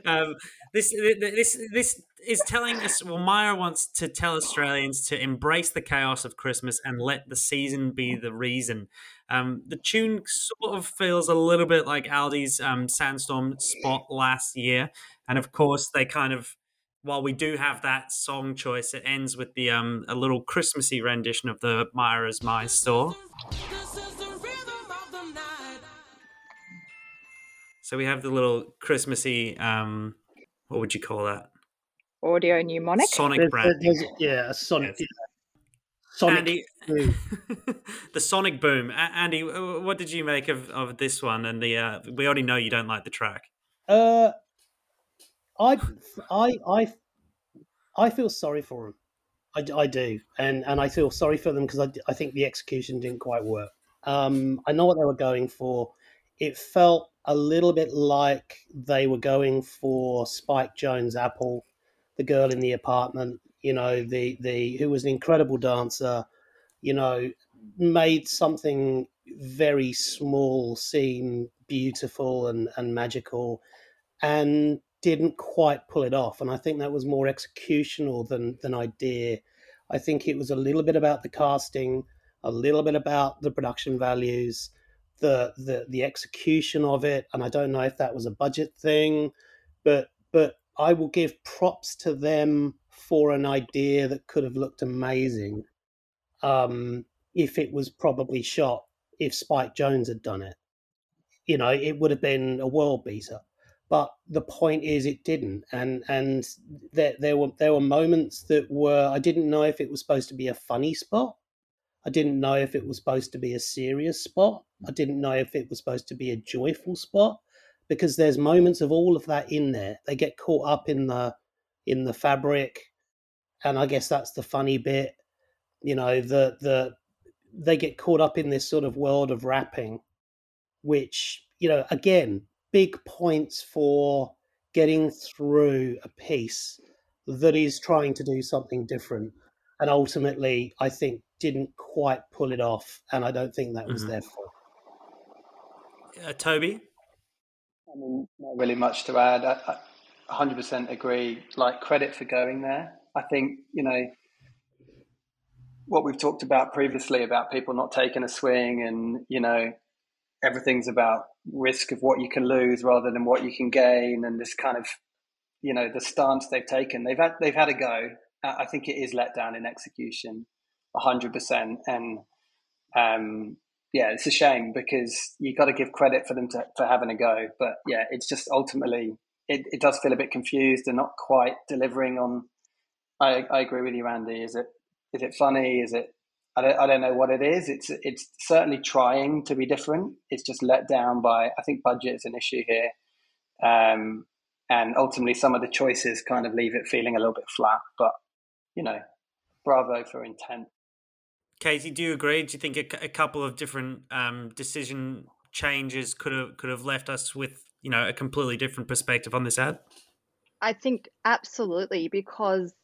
um, this this this is telling us. Well, Myer wants to tell Australians to embrace the chaos of Christmas and let the season be the reason. Um, the tune sort of feels a little bit like Aldi's um, Sandstorm spot last year, and of course they kind of while we do have that song choice, it ends with the um a little Christmassy rendition of the Myer's My Store. So we have the little Christmassy um what would you call that? Audio mnemonic. Sonic brand. Yeah, a sonic. Yes. Sonic Andy, boom. the Sonic Boom. Andy, what did you make of, of this one? And the uh, we already know you don't like the track. Uh, I, I, I, I feel sorry for them. I, I do, and and I feel sorry for them because I, I think the execution didn't quite work. Um, I know what they were going for. It felt a little bit like they were going for Spike Jonze Apple, the girl in the apartment. You know, the the who was an incredible dancer. You know, made something very small seem beautiful and and magical, and didn't quite pull it off, and I think that was more executional than than idea. I think it was a little bit about the casting, a little bit about the production values, the the the execution of it, and I don't know if that was a budget thing, but but I will give props to them for an idea that could have looked amazing. Um, if it was probably shot if Spike Jonze had done it. You know, it would have been a world beater. But the point is, it didn't, and and there there were there were moments that were I didn't know if it was supposed to be a funny spot. I didn't know if it was supposed to be a serious spot. I didn't know if it was supposed to be a joyful spot because there's moments of all of that in there. They get caught up in the in the fabric, and I guess that's the funny bit. You know, the the they get caught up in this sort of world of wrapping, which you know, again, big points for getting through a piece that is trying to do something different, and ultimately, I think didn't quite pull it off, and I don't think that was Mhm. their fault. Uh, Toby, I mean, not really much to add. I, I 100% agree. Like, credit for going there. I think, you know, what we've talked about previously about people not taking a swing and, you know, everything's about risk of what you can lose rather than what you can gain and this kind of, you know, the stance they've taken. They've had, they've had a go. I think it is let down in execution 100%. And, um, yeah, it's a shame because you got to give credit for them to, for having a go. But yeah, it's just ultimately it, it does feel a bit confused and not quite delivering on. I, I agree with you, Andy. Is it is it funny? Is it? I don't, I don't know what it is. It's it's certainly trying to be different. It's just let down by I think budget is an issue here, um, and ultimately some of the choices kind of leave it feeling a little bit flat. But you know, bravo for intent. Katie, do you agree? Do you think a, a couple of different um, decision changes could have could have left us with you know a completely different perspective on this ad? I think absolutely because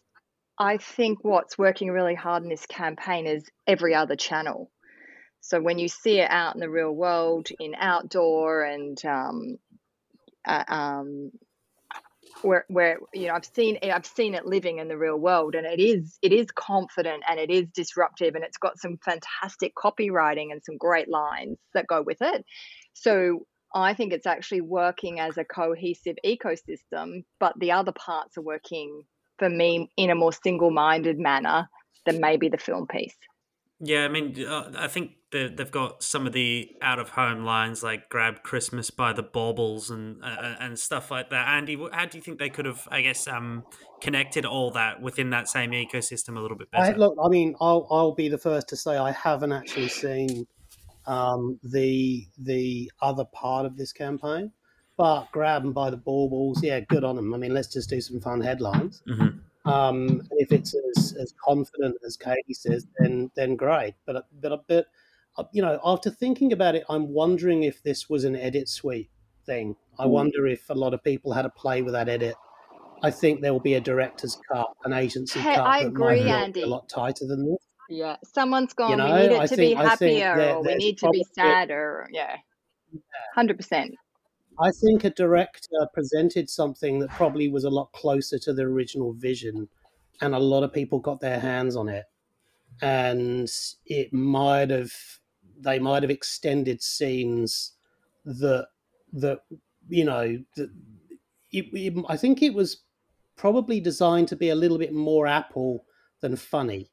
I think what's working really hard in this campaign is every other channel. So when you see it out in the real world, in outdoor and um, uh, um, where where you know I've seen I've seen it living in the real world, and it is it is confident and it is disruptive, and it's got some fantastic copywriting and some great lines that go with it. So I think it's actually working as a cohesive ecosystem, but the other parts are working for me in a more single-minded manner than maybe the film piece. Yeah, I mean, uh, I think the, they've got some of the out of home lines like "Grab Christmas" by the Baubles and uh, and stuff like that. Andy, how do you think they could have, I guess, um, connected all that within that same ecosystem a little bit I, better? look, I mean, I'll I'll be the first to say I haven't actually seen um, the the other part of this campaign, but grab them by the baubles, yeah, good on them. I mean, let's just do some fun headlines. Mhm. Um, if it's as, as confident as Katie says, then then great. But but but uh, you know, after thinking about it, I'm wondering if this was an edit suite thing. I wonder if a lot of people had a play with that edit. I think there will be a director's cut, an agency Hey, cut I agree, Andy. a lot tighter than this. Yeah, someone's gone. know, we need it I to think- be happier, there- or we need to be probably- sadder. Yeah, hundred percent. I think a director presented something that probably was a lot closer to the original vision, and a lot of people got their hands on it. And it might have, they might have extended scenes that, that you know, that it, it, I think it was probably designed to be a little bit more Apple than funny.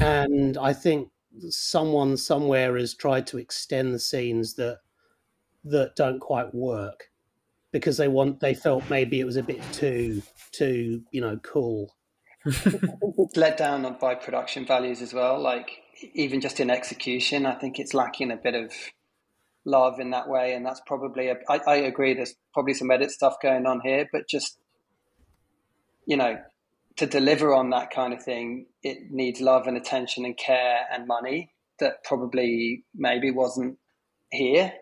And I think someone somewhere has tried to extend the scenes that that don't quite work because they want they felt maybe it was a bit too too you know cool let down by production values as well. Like even just in execution, I think it's lacking a bit of love in that way, and that's probably. A, I, I agree. There's probably some edit stuff going on here, but just you know, to deliver on that kind of thing, it needs love and attention and care and money that probably maybe wasn't here.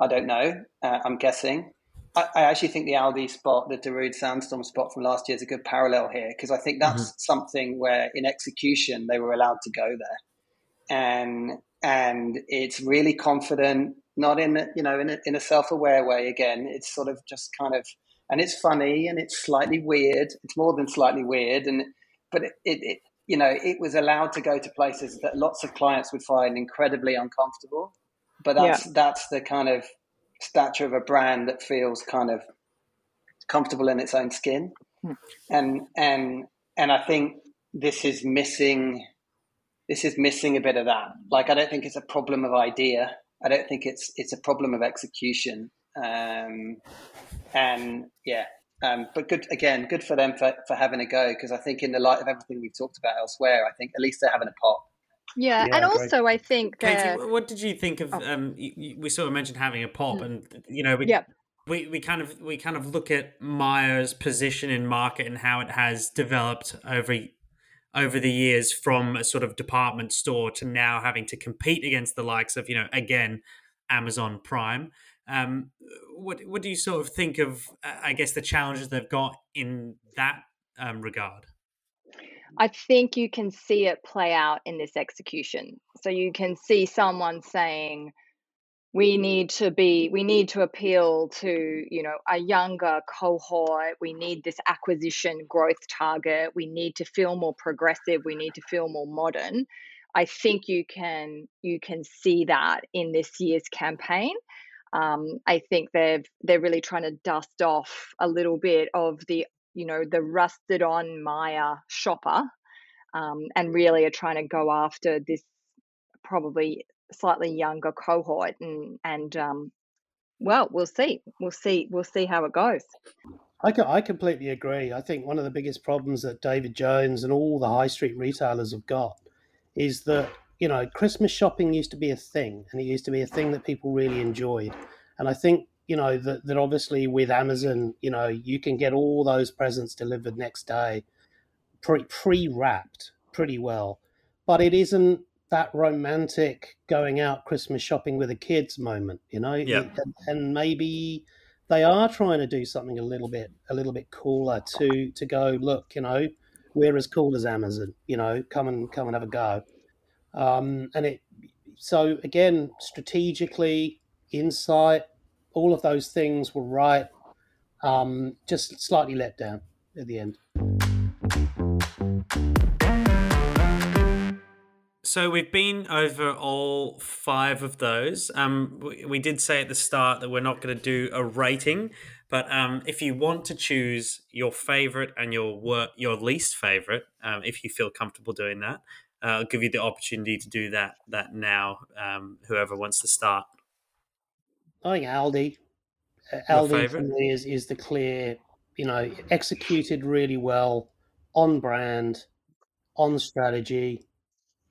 I don't know. Uh, I'm guessing. I, I actually think the Aldi spot, the Darude Sandstorm spot from last year, is a good parallel here because I think that's something where in execution they were allowed to go there, and and it's really confident, not in a, you know in a, in a self aware way. Again, it's sort of just kind of and it's funny and it's slightly weird. It's more than slightly weird, and but it, it, it you know it was allowed to go to places that lots of clients would find incredibly uncomfortable. But that's that's the kind of stature of a brand that feels kind of comfortable in its own skin, Hmm. and and and I think this is missing this is missing a bit of that. Like, I don't think it's a problem of idea. I don't think it's it's a problem of execution. Um, and yeah, um, but good again, good for them for, for having a go because I think in the light of everything we've talked about elsewhere, I think at least they're having a pop. Yeah, Yeah, and great. also I think Katie, that what did you think of? Oh. Um, you, you- we sort of mentioned having a pop, Mm. and you know, we, Yep. we we kind of we kind of look at Myer's position in market and how it has developed over over the years from a sort of department store to now having to compete against the likes of you know again Amazon Prime. Um, what what do you sort of think of? uh, I guess the challenges they've got in that um, regard. I think you can see it play out in this execution. So you can see someone saying, we need to be, we need to appeal to, you know, a younger cohort. We need this acquisition growth target. We need to feel more progressive. We need to feel more modern. I think you can you can see that in this year's campaign. Um, I think they've they're really trying to dust off a little bit of the you know the rusted on Myer shopper, um, and really are trying to go after this probably slightly younger cohort, and and um, well, we'll see, we'll see, we'll see how it goes. I, I completely agree. I think one of the biggest problems that David Jones and all the high street retailers have got is that, you know, Christmas shopping used to be a thing and it used to be a thing that people really enjoyed. And I think, you know, that, that obviously with Amazon, you know, you can get all those presents delivered next day pre pre wrapped pretty well. But it isn't that romantic going out Christmas shopping with the kids moment, you know? Yeah. And, and maybe they are trying to do something a little bit a little bit cooler to to go look you know we're as cool as amazon you know come and come and have a go um and it so again strategically insight all of those things were right um just slightly let down at the end So we've been over all five of those. Um, we, we did say at the start that we're not going to do a rating, but um, if you want to choose your favorite and your wor- your least favorite, um, if you feel comfortable doing that, uh, I'll give you the opportunity to do that. That now, um, whoever wants to start. I think aldi uh, aldi for me is is the clear you know executed really well on brand on strategy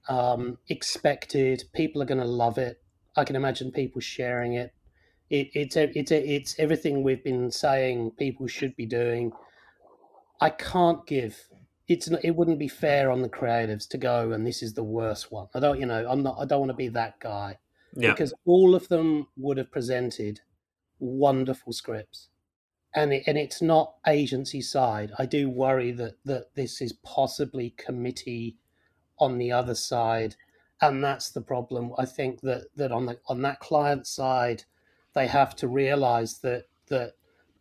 um, expected. People are going to love it. I can imagine people sharing it. It it's it's it's everything we've been saying people should be doing. I can't give. It's not, it wouldn't be fair on the creatives to go and this is the worst one. I don't you know I'm not I don't want to be that guy Yeah, because all of them would have presented wonderful scripts. And it, and it's not agency side. I do worry that that this is possibly committee on the other side. And that's the problem. I think that that on the on that client side they have to realize that that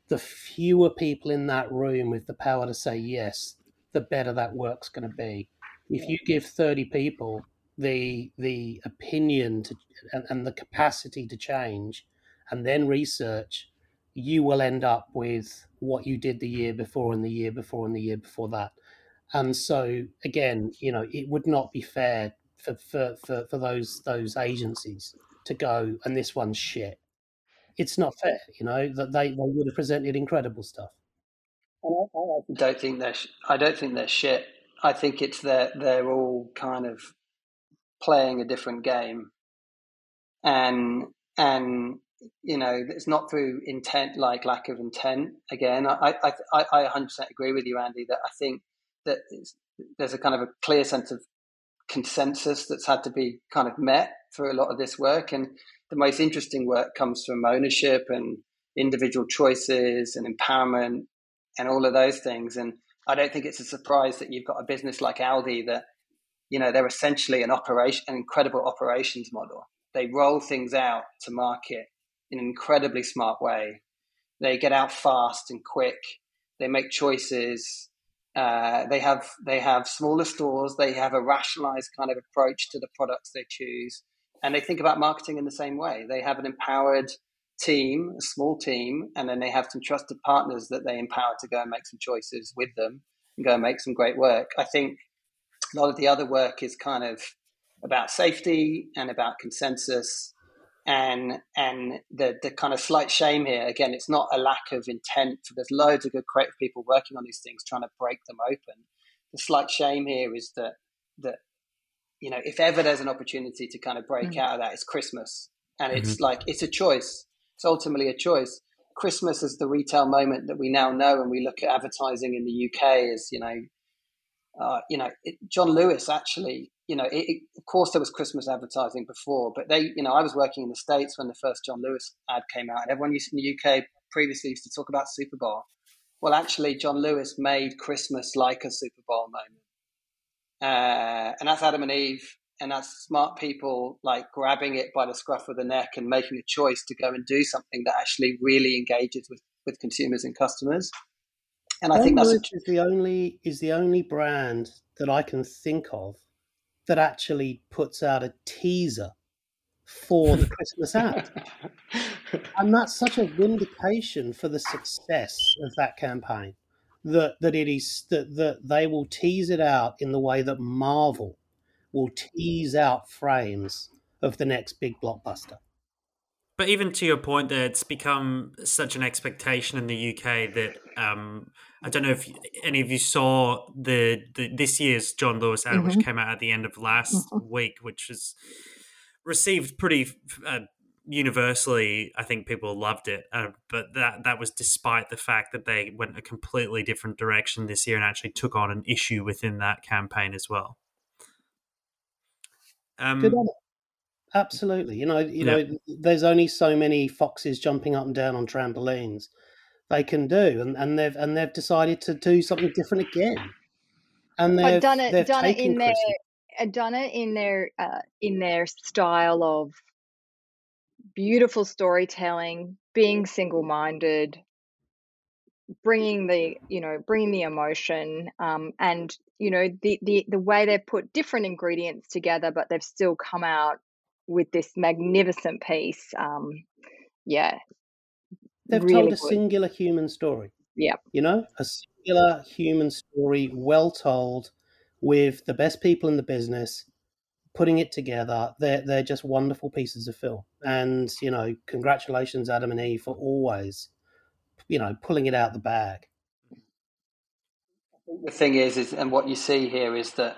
the fewer people in that room with the power to say yes the better that work's going to be. If you give 30 people the the opinion to and, and the capacity to change and then research you will end up with what you did the year before and the year before and the year before that and so again you know it would not be fair for for for, for those those agencies to go and this one's shit it's not fair you know that they, they would have presented incredible stuff I, I don't think they're. sh- I don't think they're shit. I think it's that they're all kind of playing a different game, and and you know it's not through intent, like lack of intent. Again, I I I, I 100% agree with you, Andy. That I think that there's a kind of a clear sense of consensus that's had to be kind of met through a lot of this work, and the most interesting work comes from ownership and individual choices and empowerment and all of those things. And I don't think it's a surprise that you've got a business like Aldi that, you know, they're essentially an operation, an incredible operations model. They roll things out to market in an incredibly smart way. They get out fast and quick. They make choices. Uh, they have they have smaller stores. They have a rationalized kind of approach to the products they choose, and they think about marketing in the same way. They have an empowered team, a small team, and then they have some trusted partners that they empower to go and make some choices with them and go and make some great work. I think a lot of the other work is kind of about safety and about consensus and and the the kind of slight shame here. Again it's not a lack of intent. There's loads of good creative people working on these things trying to break them open. The slight shame here is that that you know if ever there's an opportunity to kind of break mm-hmm. out of that it's christmas. And it's mm-hmm. like it's a choice. It's ultimately a choice. Christmas is the retail moment that we now know and we look at advertising in the uk as you know uh, you know, it, John Lewis actually, you know, it, it, of course there was Christmas advertising before, but they, you know, I was working in the States when the first John Lewis ad came out, and everyone used in the UK previously used to talk about Super Bowl. Well, actually, John Lewis made Christmas like a Super Bowl moment, uh, and that's Adam and Eve, and that's smart people like grabbing it by the scruff of the neck and making a choice to go and do something that actually really engages with with consumers and customers. And I think that's is the only is the only brand that I can think of that actually puts out a teaser for the Christmas ad. and that's such a vindication for the success of that campaign. That that it is that, that they will tease it out in the way that Marvel will tease out frames of the next big blockbuster. But even to your point, that it's become such an expectation in the UK that um, I don't know if any of you saw the, the this year's John Lewis ad, mm-hmm. which came out at the end of last mm-hmm. week, which was received pretty uh, universally. I think people loved it, uh, but that that was despite the fact that they went a completely different direction this year and actually took on an issue within that campaign as well. Um, Good on it. Absolutely. You know, you yeah. know, there's only so many foxes jumping up and down on trampolines they can do, and, and they've and they've decided to do something different again. And they've done it, done it in Christmas. their, done it in their uh, in their style of beautiful storytelling, being single minded, bringing the you know bringing the emotion um, and you know the, the the way they've put different ingredients together but they've still come out with this magnificent piece um, yeah They've really told a good. singular human story. Yeah. You know, a singular human story, well told, with the best people in the business, putting it together. They're they're just wonderful pieces of film. And you know, congratulations, Adam and Eve, for always, you know, pulling it out the bag. The thing is, is and what you see here is that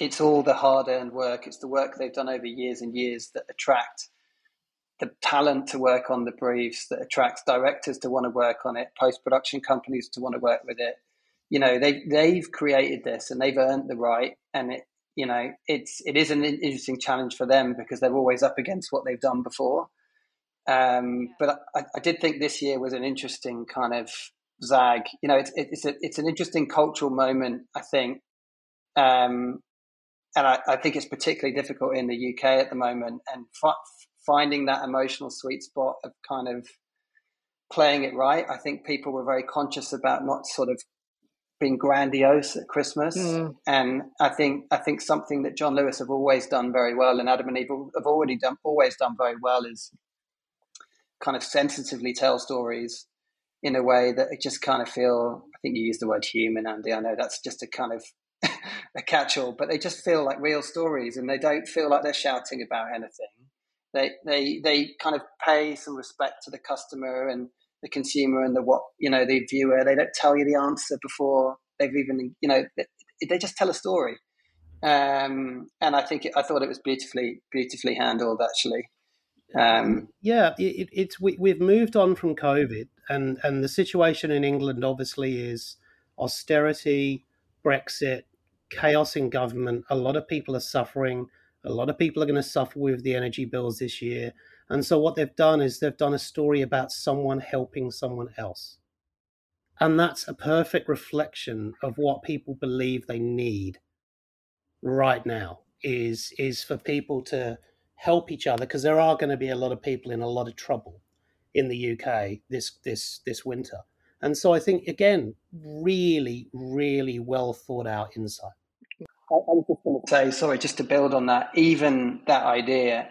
it's all the hard-earned work. It's the work they've done over years and years that attract the talent to work on the briefs that attracts directors to want to work on it, post production companies to want to work with it. You know, they they've created this and they've earned the right, and it you know it's it is an interesting challenge for them because they're always up against what they've done before. Um, but I, I, did think this year was an interesting kind of zag. You know, it's it's a, it's an interesting cultural moment. I think. Um, and I, I, think it's particularly difficult in the UK at the moment. And finding that emotional sweet spot of kind of playing it right. I think people were very conscious about not sort of being grandiose at Christmas, mm. and I think I think something that John Lewis have always done very well, and Adam and Eve have already done always done very well is kind of sensitively tell stories in a way that it just kind of feel. I think you used the word human, Andy. I know that's just a kind of a catch-all, but they just feel like real stories, and they don't feel like they're shouting about anything they they they kind of pay some respect to the customer and the consumer and the what you know the viewer. They don't tell you the answer before they've even you know they, they just tell a story. Um, and I think it, I thought it was beautifully beautifully handled actually. Um, yeah, it, it's we, we've moved on from COVID, and and the situation in England obviously is austerity, Brexit, chaos in government. A lot of people are suffering a lot of people are going to suffer with the energy bills this year. And so, what they've done is they've done a story about someone helping someone else. And that's a perfect reflection of what people believe they need right now is is for people to help each other because there are going to be a lot of people in a lot of trouble in the UK this this this winter. And so I think again really really well thought out insight. I, I was just going to say, sorry, just to build on that, even that idea,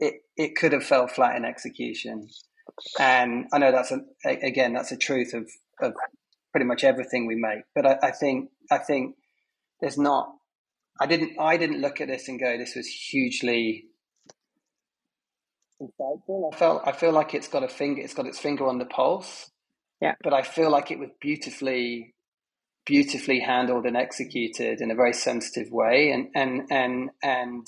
it, it could have fell flat in execution. And I know that's a, again, that's a truth of, of pretty much everything we make. But I, I think, I think there's not, I didn't I didn't look at this and go, this was hugely insightful. I felt I feel like it's got a finger it's got its finger on the pulse. Yeah. But I feel like it was beautifully beautifully handled and executed in a very sensitive way. And and and and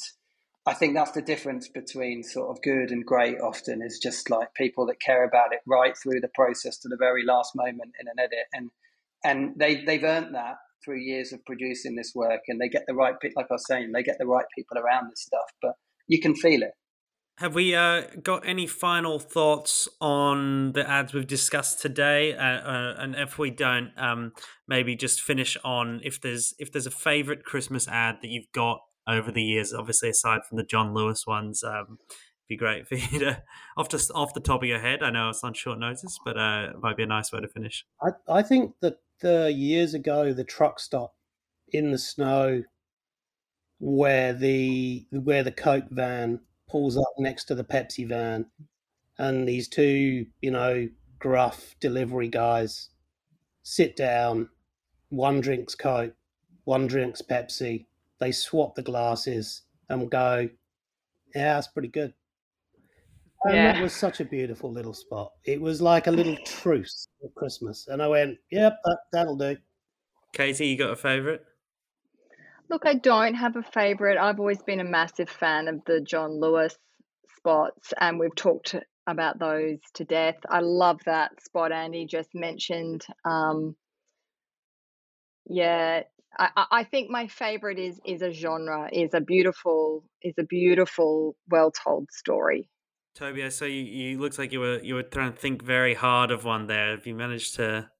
I think that's the difference between sort of good and great often is just like people that care about it right through the process to the very last moment in an edit. And and they they've earned that through years of producing this work and they get the right like I was saying they get the right people around this stuff but you can feel it have we uh, got any final thoughts on the ads we've discussed today? Uh, uh, and if we don't, um, maybe just finish on if there's if there's a favorite Christmas ad that you've got over the years. Obviously, aside from the John Lewis ones, um, be great for you to off just off the top of your head. I know it's on short notice, but uh, it might be a nice way to finish. I, I think that the years ago the truck stop in the snow where the where the Coke van pulls up next to the Pepsi van, and these two, you know, gruff delivery guys sit down. One drinks Coke, one drinks Pepsi. They swap the glasses and go, "Yeah, that's pretty good." And yeah. that was such a beautiful little spot. It was like a little truce at Christmas, and I went, "Yep, that, that'll do." Katie, you got a favourite? Look, I don't have a favorite. I've always been a massive fan of the John Lewis spots, and we've talked about those to death. I love that spot Andy just mentioned. Um, yeah, I, I think my favorite is is a genre, is a beautiful, is a beautiful, well told story. Toby, so you, you looks like you were you were trying to think very hard of one there. Have you managed to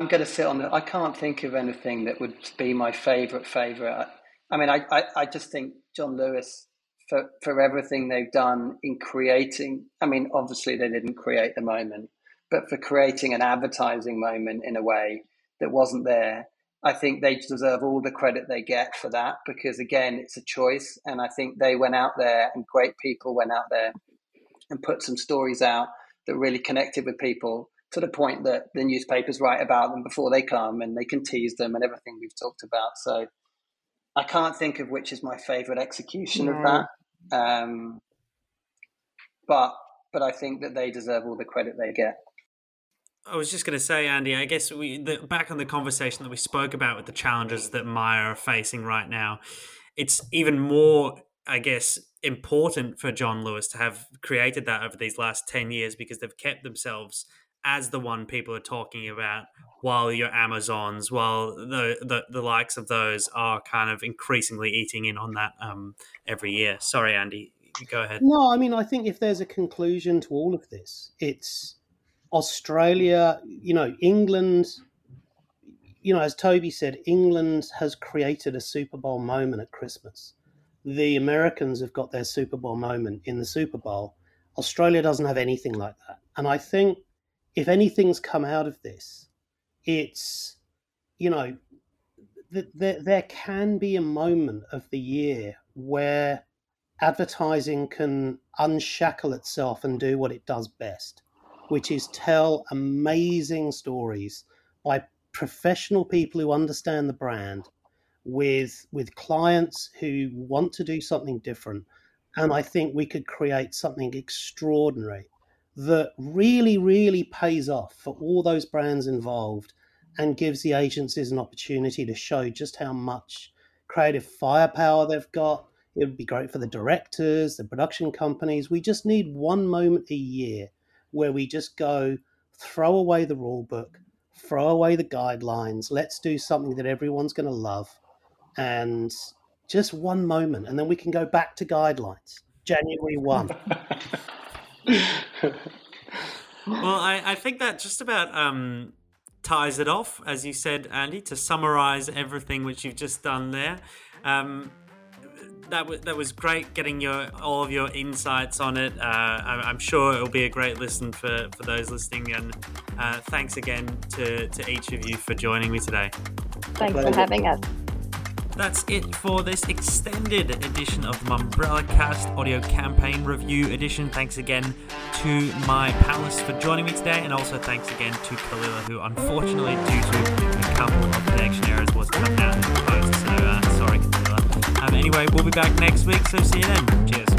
I'm going to sit on the. I can't think of anything that would be my favourite favourite. I, I mean, I, I, I just think John Lewis for for everything they've done in creating. I mean, obviously they didn't create the moment, but for creating an advertising moment in a way that wasn't there. I think they deserve all the credit they get for that because again, it's a choice, and I think they went out there and great people went out there and put some stories out that really connected with people to the point that the newspapers write about them before they come and they can tease them and everything we've talked about. So I can't think of which is my favorite execution no. of that. Um, but but I think that they deserve all the credit they get. I was just going to say, Andy. I guess we the, back on the conversation that we spoke about with the challenges that Myer are facing right now. It's even more, I guess, important for John Lewis to have created that over these last ten years because they've kept themselves as the one people are talking about while your amazons while the, the the likes of those are kind of increasingly eating in on that um, every year. Sorry andy go ahead. No i mean i think if there's a conclusion to all of this it's australia you know england you know as toby said england has created a super bowl moment at christmas. The americans have got their super bowl moment in the super bowl. Australia doesn't have anything like that. And i think if anything's come out of this, it's, you know, th- th- there can be a moment of the year where advertising can unshackle itself and do what it does best, which is tell amazing stories by professional people who understand the brand with with clients who want to do something different. And i think we could create something extraordinary that really, really pays off for all those brands involved and gives the agencies an opportunity to show just how much creative firepower they've got. It would be great for the directors, the production companies. We just need one moment a year where we just go throw away the rule book, throw away the guidelines. Let's do something that everyone's going to love. And just one moment. And then we can go back to guidelines. January 1. well, I, I think that just about um, ties it off, as you said, Andy, to summarize everything which you've just done there. Um, that, w- that was great getting your all of your insights on it. Uh, I- I'm sure it'll be a great listen for, for those listening. And uh, thanks again to, to each of you for joining me today. Thanks for having us. That's it for this extended edition of the Mumbrella Cast audio campaign review edition. Thanks again to my palace for joining me today, and also thanks again to Kalila, who unfortunately, due to a couple of connection errors, was cut out in the post. So uh, sorry, Kalila. Um, anyway, we'll be back next week, so see you then. Cheers.